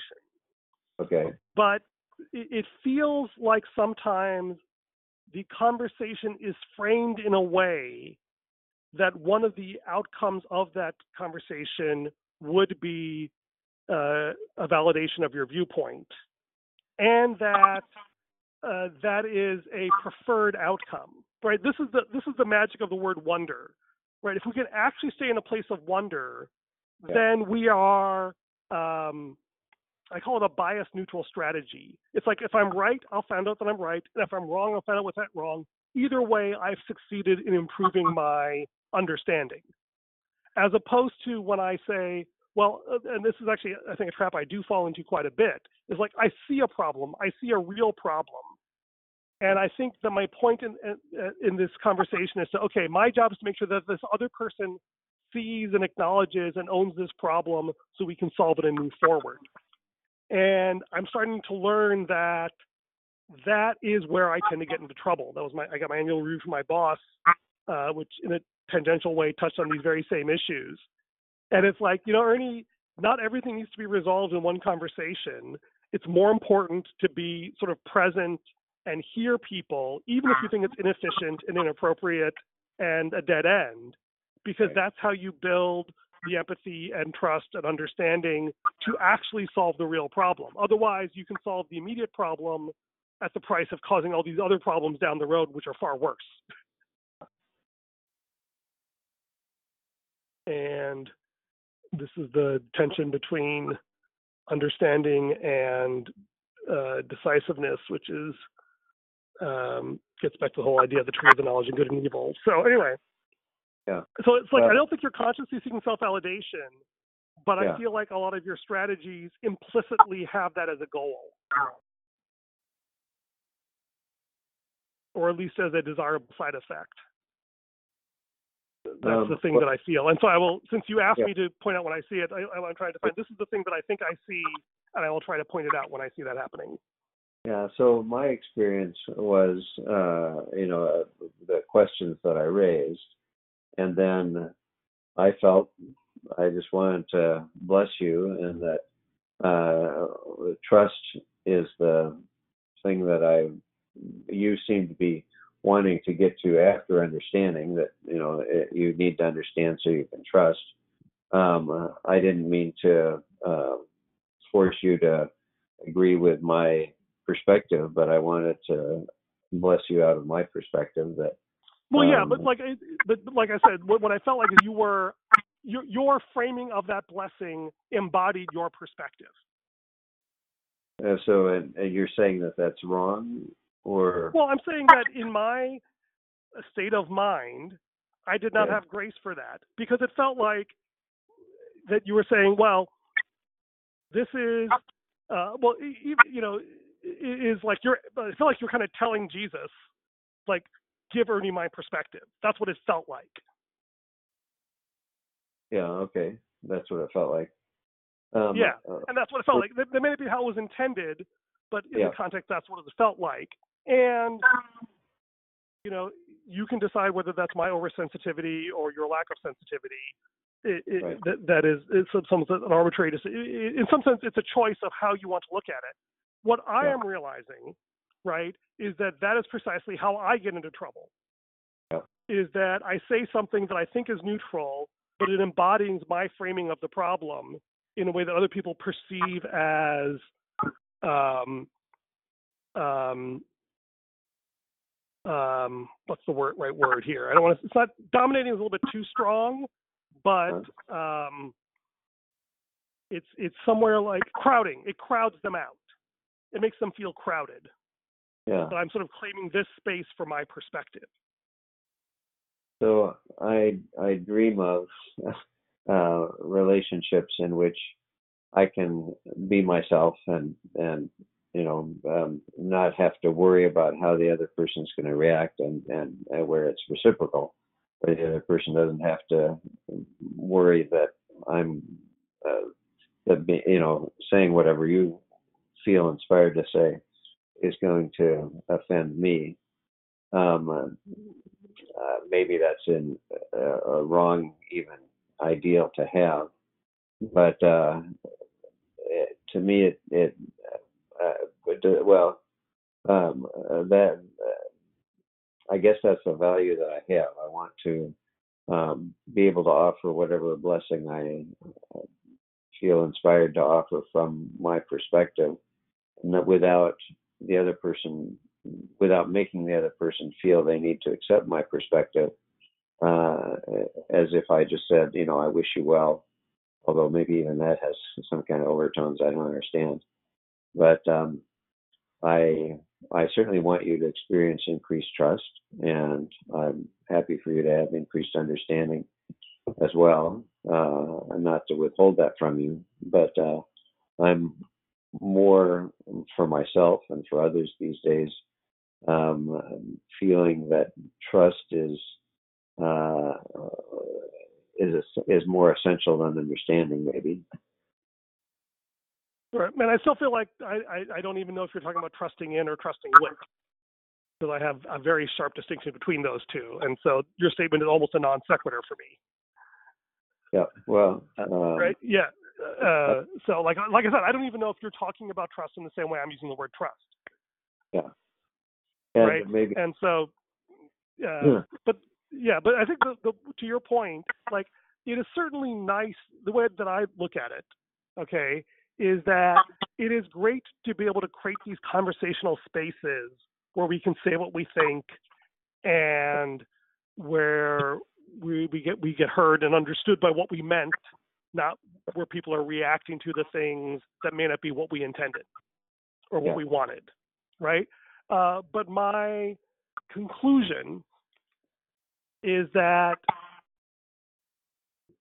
Okay. but it, it feels like sometimes the conversation is framed in a way that one of the outcomes of that conversation would be uh, a validation of your viewpoint, and that uh, that is a preferred outcome. Right. This is the this is the magic of the word wonder. Right. If we can actually stay in a place of wonder, Yeah. then we are. Um, I call it a bias neutral strategy. It's like if I'm right, I'll find out that I'm right, and if I'm wrong, I'll find out what's that wrong. Either way, I've succeeded in improving my understanding. As opposed to when I say, well, uh, and this is actually, I think, a trap I do fall into quite a bit, is like I see a problem, I see a real problem. And I think that my point in, in, in this conversation is to, okay, my job is to make sure that this other person sees and acknowledges and owns this problem so we can solve it and move forward. And I'm starting to learn that that is where I tend to get into trouble. That was my I got my annual review from my boss, uh, which in a tangential way touched on these very same issues. And it's like, you know, Ernie, not everything needs to be resolved in one conversation. It's more important to be sort of present and hear people, even if you think it's inefficient and inappropriate and a dead end, because Right. that's how you build the empathy and trust and understanding to actually solve the real problem. Otherwise, you can solve the immediate problem at the price of causing all these other problems down the road, which are far worse. And this is the tension between understanding and uh, decisiveness, which is um, gets back to the whole idea of the tree of the knowledge of good and evil. So anyway, Yeah. so it's like Well- I don't think you're consciously seeking self-validation, but Yeah. I feel like a lot of your strategies implicitly have that as a goal, or at least as a desirable side effect. That's Um, the thing well- that I feel, and so I will. Since you asked Yeah. me to point out when I see it, I, I'm trying to find. This is the thing that I think I see, and I will try to point it out when I see that happening. Yeah, so my experience was, uh, you know, uh, the questions that I raised, and then I felt I just wanted to bless you, and that uh, trust is the thing that I you seem to be wanting to get to after understanding that you know it, you need to understand so you can trust. Um, uh, I didn't mean to uh, force you to agree with my perspective, but I wanted to bless you out of my perspective that. Well, yeah, um, but like, I- but, but like I said, what, what I felt like is you were your your framing of that blessing embodied your perspective. uh, so, and, and you're saying that that's wrong, or Well, I'm saying that in my state of mind, I did not Yeah. have grace for that because it felt like that you were saying, well, this is, uh, well, you know, is like you're. I feel like you're kind of telling Jesus, like, give Ernie my perspective. That's what it felt like. yeah, okay, that's what it felt like. Um, Yeah. uh, and that's what it felt like. That, that may not be how it was intended, but in Yeah. the context, that's what it felt like. And you know, you can decide whether that's my oversensitivity or your lack of sensitivity. It, it, Right. that, that is it's some some an arbitrary. deci- In some sense, it's a choice of how you want to look at it. What I Yeah. am realizing, right, is that that is precisely how I get into trouble. Yeah. Is that I say something that I think is neutral, but it embodies my framing of the problem in a way that other people perceive as um, um, um, what's the word right word here? I don't want to. It's not dominating is a little bit too strong, but um, it's it's somewhere like crowding. It crowds them out. It makes them feel crowded. yeah. But I'm sort of claiming this space for my perspective. So I I dream of uh, relationships in which I can be myself and and you know um, not have to worry about how the other person's going to react and, and and where it's reciprocal, But the other person doesn't have to worry that I'm uh, that be, you know saying whatever you feel inspired to say is going to offend me. Um, uh, uh, maybe that's in uh, a wrong even ideal to have, but uh, it, to me it it well um, uh, that uh, I guess that's the value that I have. I want to um, be able to offer whatever blessing I uh, feel inspired to offer from my perspective, that without the other person, without making the other person feel they need to accept my perspective, uh, as if I just said, you know, I wish you well, although maybe even that has some kind of overtones I don't understand. But um, I I certainly want you to experience increased trust, and I'm happy for you to have increased understanding as well. Uh, and not to withhold that from you, but uh, I'm more for myself and for others these days, um, feeling that trust is uh, is is more essential than understanding, maybe. Right. And I still feel like I, I, I don't even know if you're talking about trusting in or trusting with, because I have a very sharp distinction between those two. And so your statement is almost a non sequitur for me. Yeah. Well. Um, right? Yeah. Uh, so like like I said, I don't even know if you're talking about trust in the same way I'm using the word trust. and right. Maybe. And so, uh, Yeah. but yeah, but I think the, the to your point, like it is certainly nice. The way that I look at it, okay, is that it is great to be able to create these conversational spaces where we can say what we think and where we, we get we get heard and understood by what we meant, not where people are reacting to the things that may not be what we intended or what Yeah. we wanted, right? Uh, but my conclusion is that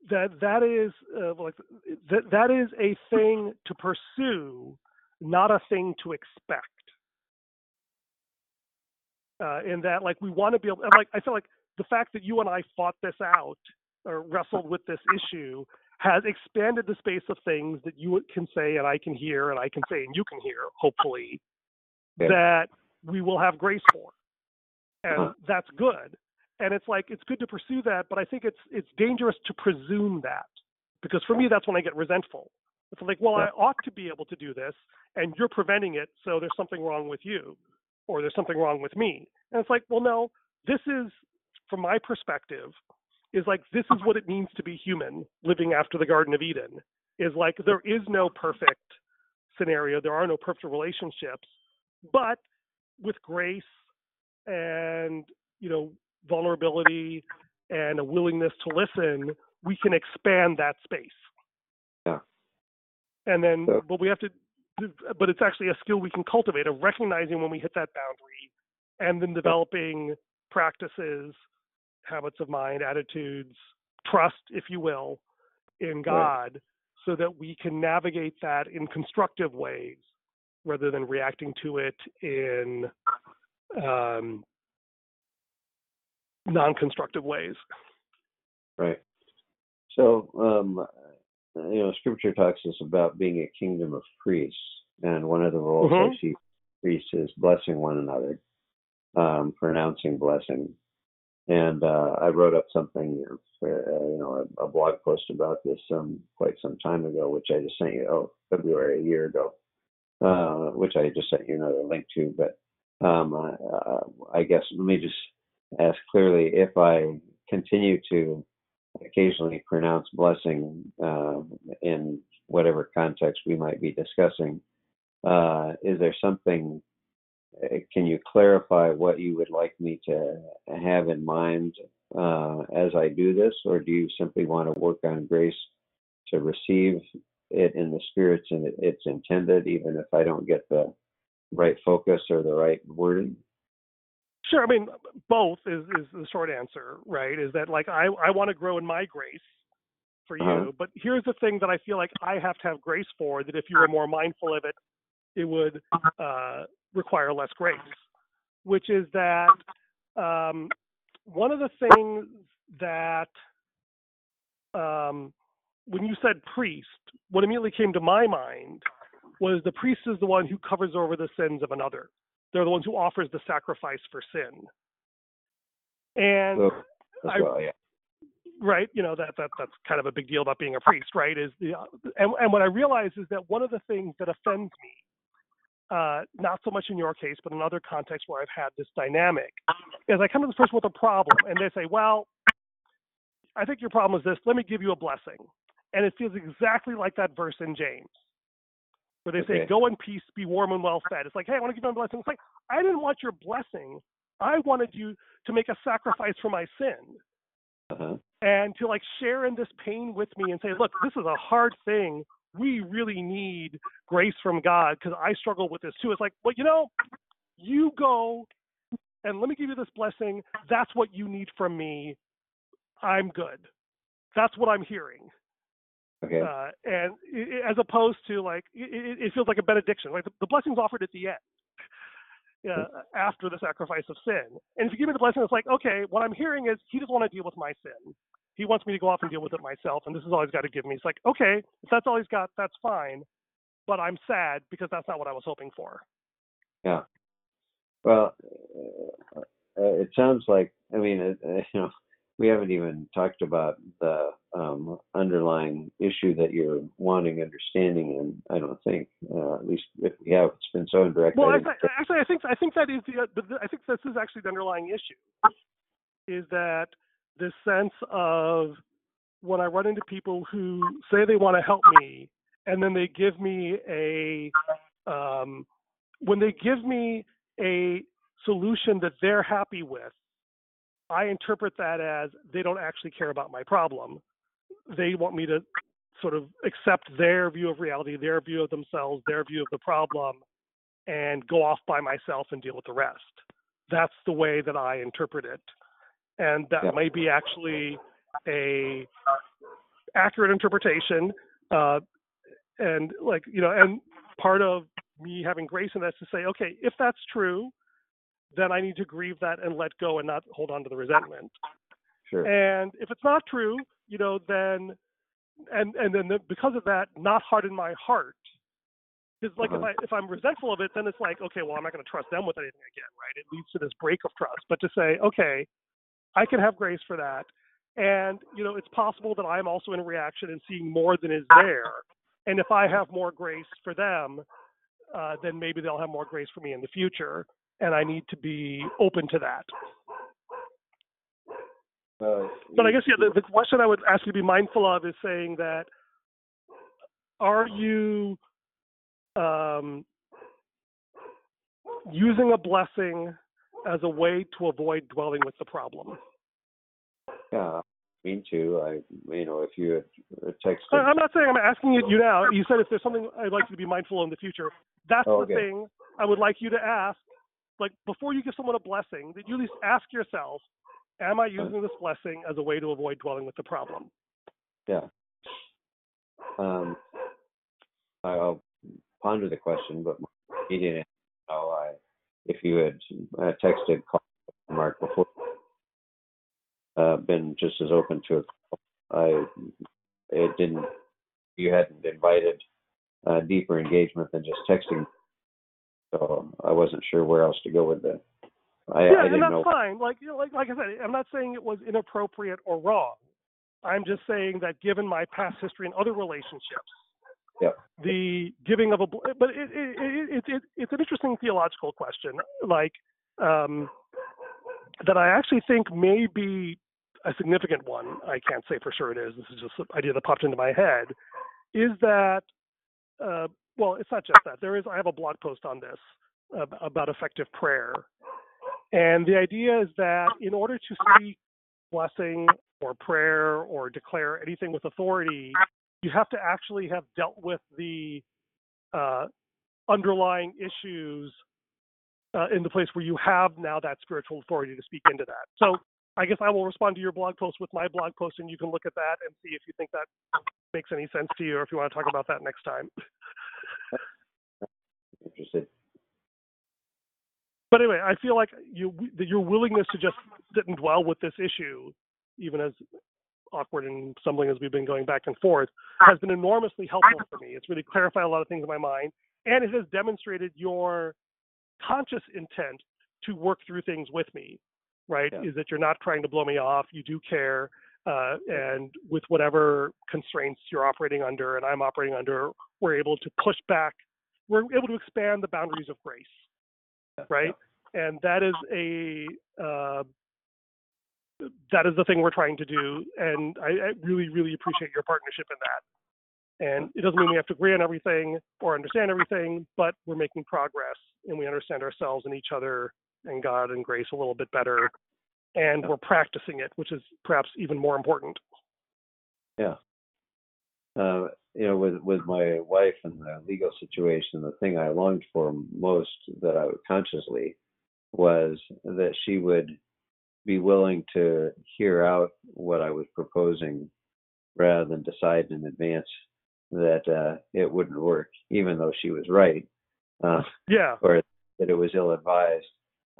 that that is uh, like that that is a thing to pursue, not a thing to expect. Uh, in that, like, we want to be able, like, I feel like the fact that you and I fought this out or wrestled with this issue has expanded the space of things that you can say and I can hear and I can say and you can hear, hopefully, Okay. that we will have grace for. And that's good. And it's like it's good to pursue that, but I think it's it's dangerous to presume that. Because for me that's when I get resentful. It's like, well, I ought to be able to do this and you're preventing it, so there's something wrong with you or there's something wrong with me. And it's like, well, no, this is from my perspective is like this is what it means to be human living after the garden of eden is like there is no perfect scenario there are no perfect relationships but with grace and you know vulnerability and a willingness to listen we can expand that space. Yeah. and then So- but we have to but it's actually a skill we can cultivate of recognizing when we hit that boundary and then developing practices habits of mind attitudes trust if you will in god so that we can navigate that in constructive ways rather than reacting to it in um, non-constructive ways. Right. So, um, you know, Scripture talks us about being a kingdom of priests, and one of the roles I Mhm. see priests is blessing one another, um, pronouncing blessing. And uh, I wrote up something, for, uh, you know, a, a blog post about this um, quite some time ago, which I just sent you, oh, February a year ago, uh, which I just sent you another link to. But um, uh, I guess let me just ask clearly if I continue to occasionally pronounce blessing uh, in whatever context we might be discussing. Uh, is there something? uh, Can you clarify what you would like me to have in mind uh, as I do this, or do you simply want to work on grace to receive it in the spirits and it's intended, even if I don't get the right focus or the right wording? Sure, I mean both is is the short answer, right? Is that like I I want to grow in my grace for you, Uh-huh. but here's the thing that I feel like I have to have grace for that if you were more mindful of it, it would uh, require less grace, which is that um, one of the things that um, when you said priest, what immediately came to my mind was the priest is the one who covers over the sins of another. They're the ones who offers the sacrifice for sin. And I- well, yeah. right, you know that that that's kind of a big deal about being a priest, right? Is the and and what I realize is that one of the things that offends me, uh, not so much in your case, but in other contexts where I've had this dynamic, is I come to this person with a problem, and they say, "Well, I think your problem is this. Let me give you a blessing," and it feels exactly like that verse in James, where they say, "Go in peace, be warm and well fed." It's like, "Hey, I want to give you a blessing." It's like, I didn't want your blessing. I wanted you to make a sacrifice for my sin Uh-huh. and to like share in this pain with me and say, look, this is a hard thing. We really need grace from God because I struggle with this too. It's like, well, you know, you go and let me give you this blessing. That's what you need from me. I'm good. That's what I'm hearing. Okay. Uh, and i i- as opposed to like, it, it- it feels like a benediction. Like the, the blessing's offered at the end. Uh, after the sacrifice of sin. And if you give me the blessing, it's like, okay, what I'm hearing is he doesn't want to deal with my sin. He wants me to go off and deal with it myself, and this is all he's got to give me. It's like, okay, if that's all he's got, that's fine. But I'm sad because that's not what I was hoping for. Yeah. Well, uh, uh, it sounds like I mean, it, you know, we haven't even talked about the um, underlying issue that you're wanting understanding in. I don't think, uh, at least if we have, it's been so indirect. Well, I didn't- actually, I think I think that is the, the, the I think this is actually the underlying issue, is that this sense of when I run into people who say they want to help me, and then they give me a um, when they give me a solution that they're happy with, I interpret that as they don't actually care about my problem. They want me to sort of accept their view of reality, their view of themselves, their view of the problem, and go off by myself and deal with the rest. That's the way that I interpret it. And that Yeah. may be actually a accurate interpretation. Uh, and like, you know, and part of me having grace in that is to say, okay, if that's true, then I need to grieve that and let go and not hold on to the resentment. sure. And if it's not true, you know, then and and then the, because of that, not harden my heart Because like Uh-huh. if I if I'm resentful of it, then it's like okay, well I'm not going to trust them with anything again, right? It leads to this break of trust. But to say okay, I can have grace for that, and you know it's possible that I'm also in reaction and seeing more than is there, and if I have more grace for them, uh, then maybe they'll have more grace for me in the future, and I need to be open to that. Uh, But I guess yeah, the, the question I would ask you to be mindful of is saying that are you um, using a blessing as a way to avoid dwelling with the problem? yeah, mean to. I, you know, if you texted, I'm not saying I'm asking you now. You said if there's something I'd like you to be mindful of in the future. That's Oh, the okay. thing I would like you to ask. Like before you give someone a blessing, that you at least ask yourself, am I using this blessing as a way to avoid dwelling with the problem? yeah. Um, I'll ponder the question, but he didn't. How I, if you had uh, texted Mark before, uh, been just as open to it. I, it didn't. You hadn't invited uh, deeper engagement than just texting, so I wasn't sure where else to go with that. I, yeah, I and that's know. fine. Like, you know, like, like I said, I'm not saying it was inappropriate or wrong. I'm just saying that given my past history and other relationships, Yep. the giving of a, but it, it, it, it, it, it's an interesting theological question, like um, that I actually think may be a significant one. I can't say for sure it is. This is just an idea that popped into my head. Is that, uh, well, it's not just that. There is. I have a blog post on this about effective prayer, and the idea is that in order to seek blessing or prayer or declare anything with authority, you have to actually have dealt with the uh, underlying issues uh, in the place where you have now that spiritual authority to speak into that. So I guess I will respond to your blog post with my blog post, and you can look at that and see if you think that makes any sense to you, or if you want to talk about that next time. Interested. But anyway, I feel like you your willingness to just sit and dwell with this issue, even as awkward and stumbling as we've been going back and forth, has been enormously helpful for me. It's really clarified a lot of things in my mind, and it has demonstrated your conscious intent to work through things with me. Right? Yeah. Is that you're not trying to blow me off. You do care, uh, and with whatever constraints you're operating under and I'm operating under, we're able to push back. We're able to expand the boundaries of grace right? And that is a uh, that is the thing we're trying to do, and I, I really, really appreciate your partnership in that. And it doesn't mean we have to agree on everything or understand everything, but we're making progress, and we understand ourselves and each other and God and grace a little bit better, and we're practicing it, which is perhaps even more important. Yeah. Uh, you know, with with my wife and the legal situation, the thing I longed for most that I would consciously was that she would be willing to hear out what I was proposing rather than decide in advance that uh, it wouldn't work, even though she was right, uh, Yeah, or that it was ill advised.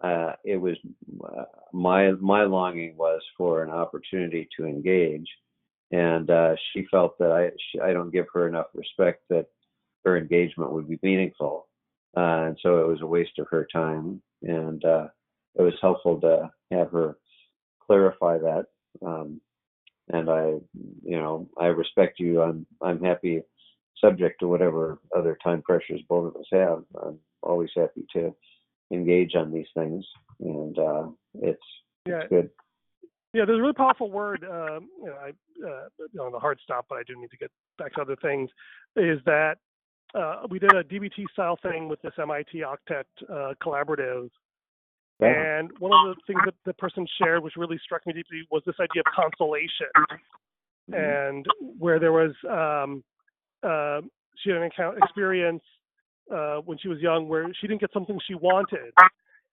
Uh, it was uh, my my longing was for an opportunity to engage and uh, she felt that I she, I don't give her enough respect that her engagement would be meaningful, uh, and so it was a waste of her time. And uh, it was helpful to have her clarify that. Um, and I, you know, I respect you. I'm I'm happy, subject to whatever other time pressures both of us have. I'm always happy to engage on these things, and uh, it's yeah. it's good. Yeah, there's a really powerful word. Um, you know, I uh, you know, the hard stop, but I do need to get back to other things. Is that uh, we did a DBT style thing with this MIT Octet uh, collaborative, and one of the things that the person shared, which really struck me deeply, was this idea of consolation, and where there was um, uh, she had an account experience uh, when she was young where she didn't get something she wanted,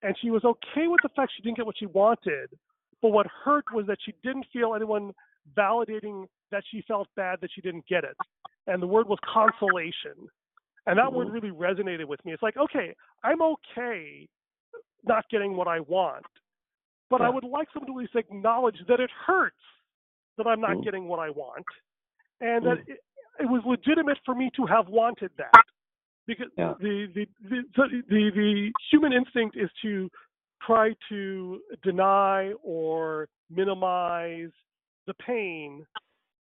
and she was okay with the fact she didn't get what she wanted, but what hurt was that she didn't feel anyone validating that she felt bad that she didn't get it. And the word was consolation. And that word really resonated with me. It's like, okay, I'm okay not getting what I want, but I would like someone to at least acknowledge that it hurts that I'm not Mm. getting what I want, and that Mm. it, it was legitimate for me to have wanted that because Yeah. the, the, the, the the human instinct is to try to deny or minimize the pain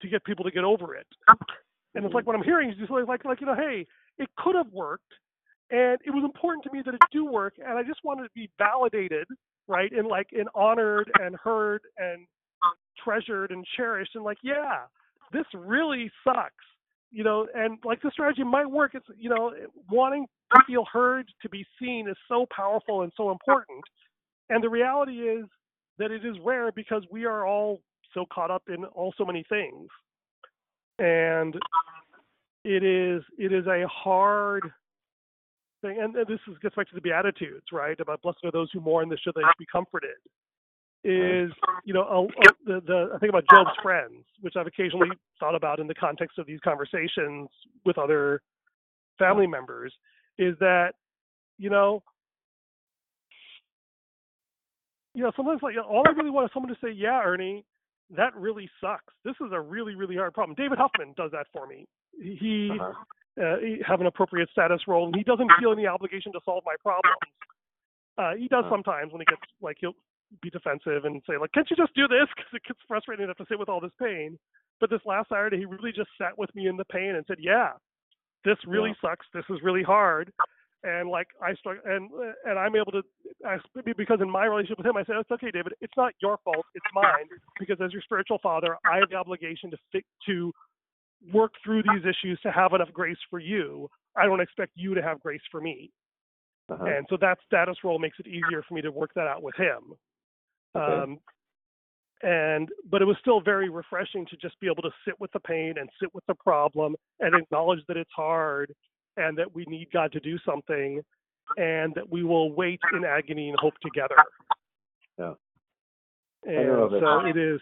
to get people to get over it. And it's like what I'm hearing is just like like, like you know, hey, it could have worked, and it was important to me that it do work, and I just wanted to be validated, right, and like and honored and heard and treasured and cherished, and like yeah, this really sucks, you know, and like the strategy might work. It's you know, wanting to feel heard, to be seen is so powerful and so important, and the reality is that it is rare because we are all so caught up in all so many things. And it is it is a hard thing. And this is, gets back to the beatitudes right? About blessed are those who mourn this should they be comforted. Is you know a, a, the, the i think about job's friends which i've occasionally thought about in the context of these conversations with other family members is that you know you know sometimes like all i really want is someone to say yeah ernie that really sucks. This is a really, really hard problem. David Huffman does that for me. He, Uh-huh. uh, he have an appropriate status role, and he doesn't feel any obligation to solve my problems. Uh, he does Uh-huh. sometimes when he gets like he'll be defensive and say like, "Can't you just do this?" Because it gets frustrating have to sit with all this pain. But this last Saturday, he really just sat with me in the pain and said, "Yeah, this really sucks. This is really hard." And like I start and and I'm able to I, because in my relationship with him, I said, "It's okay, David. It's not your fault. It's mine. Because as your spiritual father, I have the obligation to fi- to work through these issues to have enough grace for you. I don't expect you to have grace for me." Uh-huh. And so that status role makes it easier for me to work that out with him. Okay. Um, and but it was still very refreshing to just be able to sit with the pain and sit with the problem and acknowledge that it's hard and that we need God to do something and that we will wait in agony and hope together. Yeah. And don't know if it- so it is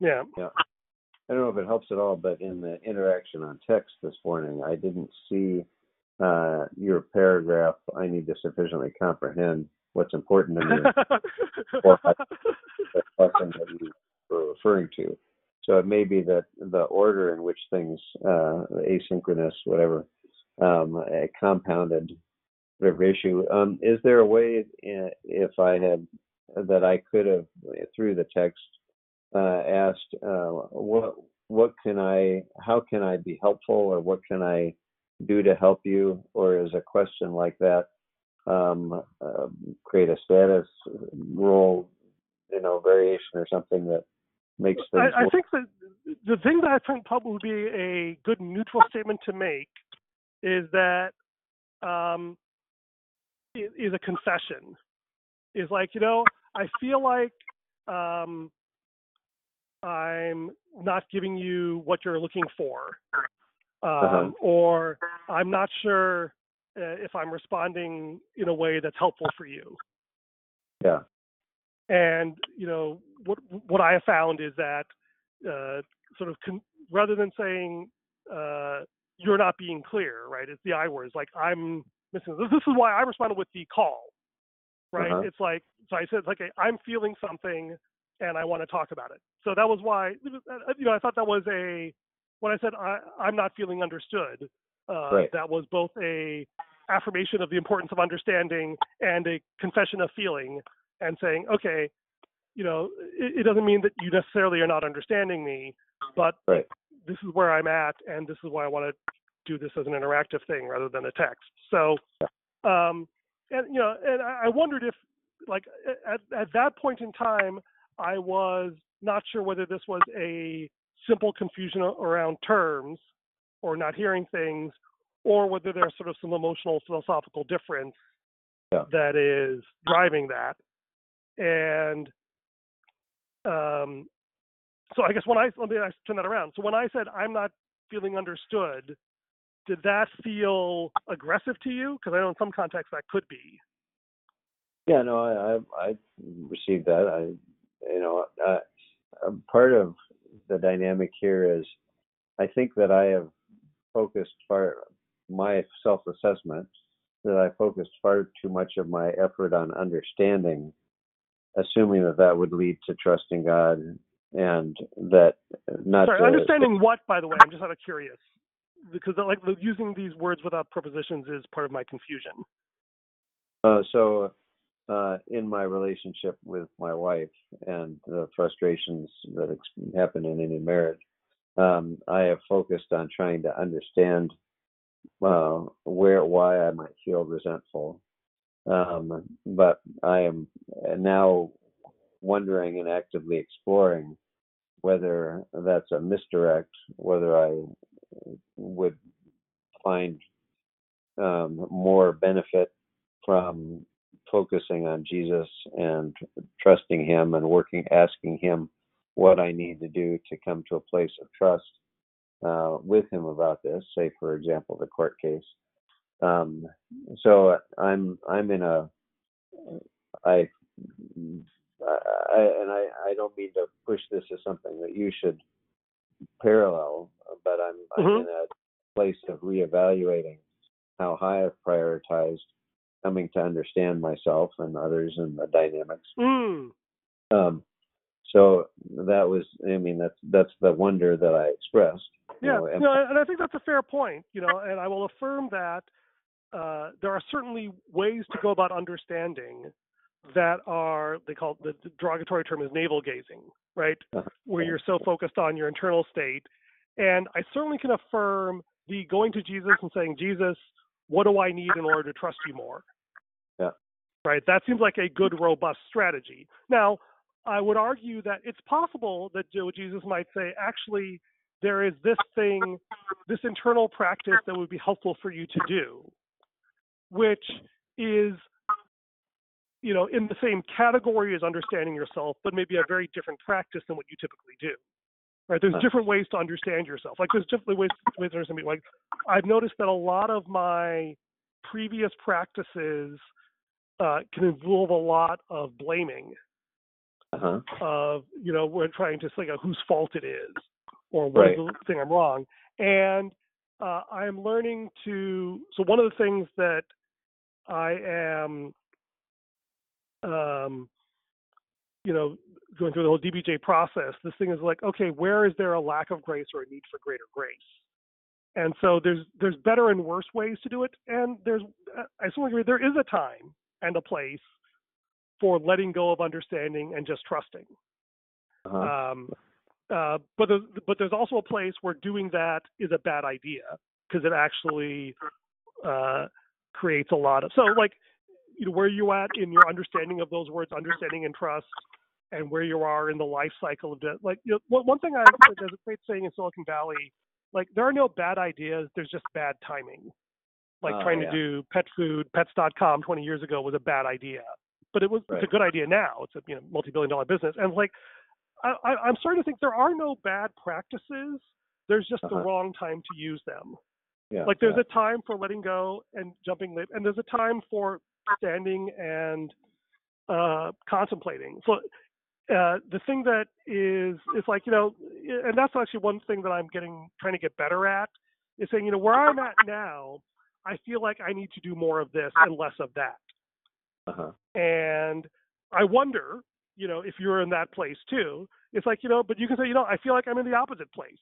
yeah. I don't know if it helps at all, but in the interaction on text this morning, I didn't see uh, your paragraph. I need to sufficiently comprehend what's important to me. Or the lesson that you were referring to. So it may be that the order in which things, uh, asynchronous, whatever, um, a compounded whatever issue. Um, is there a way, uh, if I had, that I could have through the text uh, asked, uh, what what can I, how can I be helpful, or what can I do to help you, or is a question like that um, uh, create a status role, you know, variation or something that makes things. I, I think that the thing that I think probably would be a good neutral statement to make is that um, is a confession. Is like you know I feel like um, I'm not giving you what you're looking for, um, Uh-huh. or I'm not sure uh, if I'm responding in a way that's helpful for you. yeah. And you know what what I have found is that uh, sort of con- rather than saying uh, you're not being clear, right? It's the I words. Like I'm missing. This this is why I responded with the call, right? Uh-huh. It's like so I said, it's like I'm feeling something and I want to talk about it. So that was why you know I thought that was a when I said I, I'm not feeling understood. Uh, Right. That was both a affirmation of the importance of understanding and a confession of feeling and saying, okay, you know, it, it doesn't mean that you necessarily are not understanding me, but Right. this is where I'm at, and this is why I want to do this as an interactive thing rather than a text. So, um, and you know, and I I wondered if, like, at at that point in time, I was not sure whether this was a simple confusion around terms or not hearing things, or whether there's sort of some emotional philosophical difference Yeah. that is driving that. And um, so I guess when I let me I turn that around. So when I said I'm not feeling understood, did that feel aggressive to you? Because I know in some contexts that could be. Yeah, no, I, I, I received that. I, you know, uh, part of the dynamic here is I think that I have focused far my self-assessment that I focused far too much of my effort on understanding, assuming that that would lead to trusting God and that not Sorry, to, understanding what, by the way? I'm just out of curious. because like using these words without prepositions is part of my confusion. Uh, so, uh, in my relationship with my wife and the frustrations that ex- happen in any marriage, um, I have focused on trying to understand uh, where why I might feel resentful. Um, but I am now wondering and actively exploring whether that's a misdirect, whether I would find um, more benefit from focusing on Jesus and trusting Him and working, asking Him what I need to do to come to a place of trust uh, with Him about this. Say, for example, the court case. Um, so I'm I'm in a I, I and I I don't mean to push this as something that you should parallel, but I'm, I'm Mhm. in a place of reevaluating how high I've prioritized coming to understand myself and others and the dynamics. Mm. Um, so that was, I mean, that's that's the wonder that I expressed. you Yeah, know, and- no, and I think that's a fair point. You know, and I will affirm that uh, there are certainly ways to go about understanding that are they call the, the derogatory term is navel gazing, right? Uh-huh. Where you're so focused on your internal state. And I certainly can affirm the going to Jesus and saying, Jesus, what do I need in order to trust you more? Yeah. Right. That seems like a good, robust strategy. Now, I would argue that it's possible that Jesus might say, actually, there is this thing, this internal practice that would be helpful for you to do, which is, you know, in the same category as understanding yourself, but maybe a very different practice than what you typically do. Right? There's different ways to understand yourself. Like there's different ways, ways to understand me. Like I've noticed that a lot of my previous practices uh, can involve a lot of blaming uh-huh. of you know we're trying to figure out whose fault it is or what Right. the thing I'm wrong. And uh, I'm learning to. So one of the things that I am, um, you know, going through the whole DBJ process, this thing is like, okay, where is there a lack of grace or a need for greater grace? And so there's there's better and worse ways to do it, and there's I certainly agree there is a time and a place for letting go of understanding and just trusting. Uh-huh. Um, uh, but there's, but there's also a place where doing that is a bad idea because it actually uh, creates a lot of so like you know where you at in your understanding of those words, understanding and trust, and where you are in the life cycle of it. Like you know, one, one thing I there's a great saying in Silicon Valley, like there are no bad ideas, there's just bad timing. Like Oh, trying yeah. to do pet food, pets.com 20 years ago was a bad idea, but it was it's a good idea now. It's a you know multi-billion dollar business, and like I, I, I'm starting to think there are no bad practices. There's just the Uh-huh. wrong time to use them. Yeah. Like there's yeah. a time for letting go and jumping lip, and there's a time for standing and uh, contemplating. So uh, the thing that is is like you know, and that's actually one thing that I'm getting trying to get better at is saying you know where I'm at now, I feel like I need to do more of this and less of that. Uh-huh. And I wonder, you know, if you're in that place too. It's like, you know, but you can say, you know, I feel like I'm in the opposite place.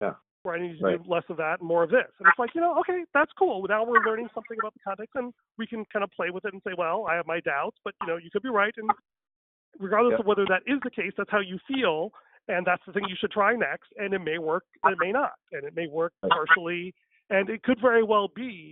Yeah. Where I need to Right. do less of that and more of this. And it's like, you know, okay, that's cool. Now we're learning something about the context and we can kind of play with it and say, well, I have my doubts, but you know, you could be right. And regardless Yeah. of whether that is the case, that's how you feel. And that's the thing you should try next. And it may work and it may not. And it may work partially. And it could very well be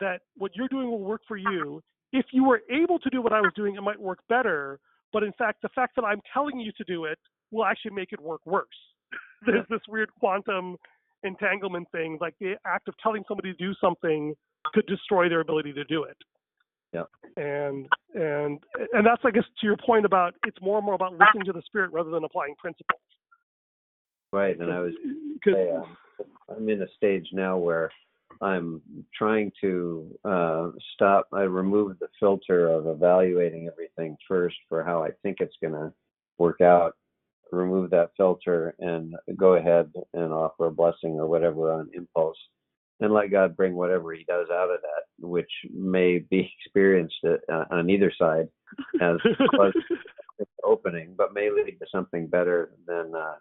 that what you're doing will work for you. If you were able to do what I was doing, it might work better. But in fact, the fact that I'm telling you to do it will actually make it work worse. There's this weird quantum entanglement thing, like the act of telling somebody to do something could destroy their ability to do it. Yeah. And and and that's I guess to your point about it's more and more about listening to the spirit rather than applying principles. Right. And I was say, um, I'm in a stage now where I'm trying to uh, stop. I removed the filter of evaluating everything first for how I think it's going to work out. Remove that filter and go ahead and offer a blessing or whatever on impulse, and let God bring whatever He does out of that, which may be experienced uh, on either side as opening, but may lead to something better than uh,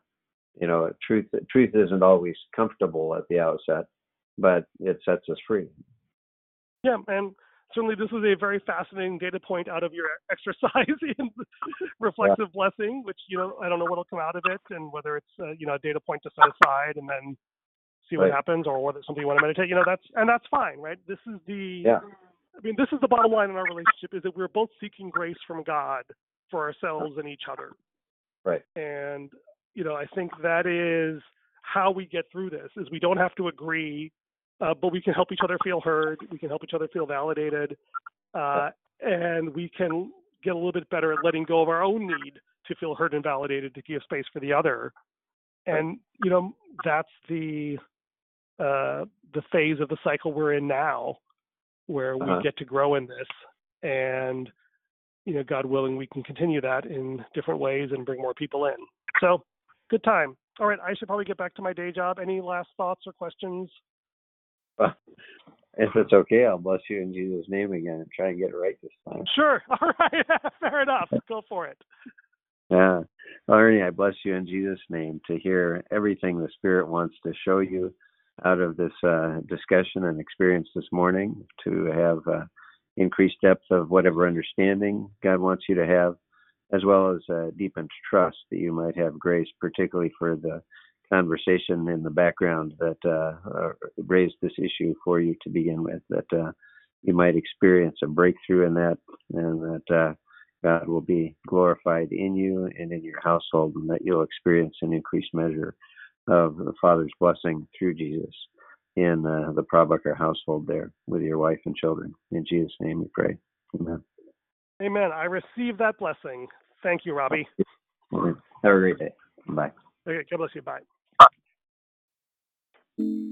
you know. Truth truth isn't always comfortable at the outset, but it sets us free. Yeah, and certainly this is a very fascinating data point out of your exercise in reflexive blessing, which you know I don't know what'll come out of it, and whether it's uh, you know a data point to set aside and then see what Right. happens, or whether it's something you want to meditate. You know that's and that's fine, right? This is the Yeah. I mean this is the bottom line in our relationship is that we're both seeking grace from God for ourselves and each other. Right. And you know I think that is how we get through this is we don't have to agree uh, but we can help each other feel heard. We can help each other feel validated, uh, and we can get a little bit better at letting go of our own need to feel heard and validated to give space for the other. And you know that's the uh, the phase of the cycle we're in now, where Uh-huh. we get to grow in this, and you know, God willing, we can continue that in different ways and bring more people in. So, good time. All right, I should probably get back to my day job. Any last thoughts or questions? Well, if it's okay, I'll bless you in Jesus' name again and try and get it right this time. Sure. All right. Fair enough. Go for it. Yeah. Well, Ernie, I bless you in Jesus' name to hear everything the Spirit wants to show you out of this uh, discussion and experience this morning, to have uh, increased depth of whatever understanding God wants you to have, as well as uh, deepened trust that you might have grace, particularly for the conversation in the background that uh, raised this issue for you to begin with, that uh, you might experience a breakthrough in that, and that uh, God will be glorified in you and in your household, and that you'll experience an increased measure of the Father's blessing through Jesus in uh, the Prabhakar household there with your wife and children. In Jesus' name we pray. Amen. Amen. I receive that blessing. Thank you, Robbie. Have a great day. Bye. Okay, God bless you. Bye. Thank you.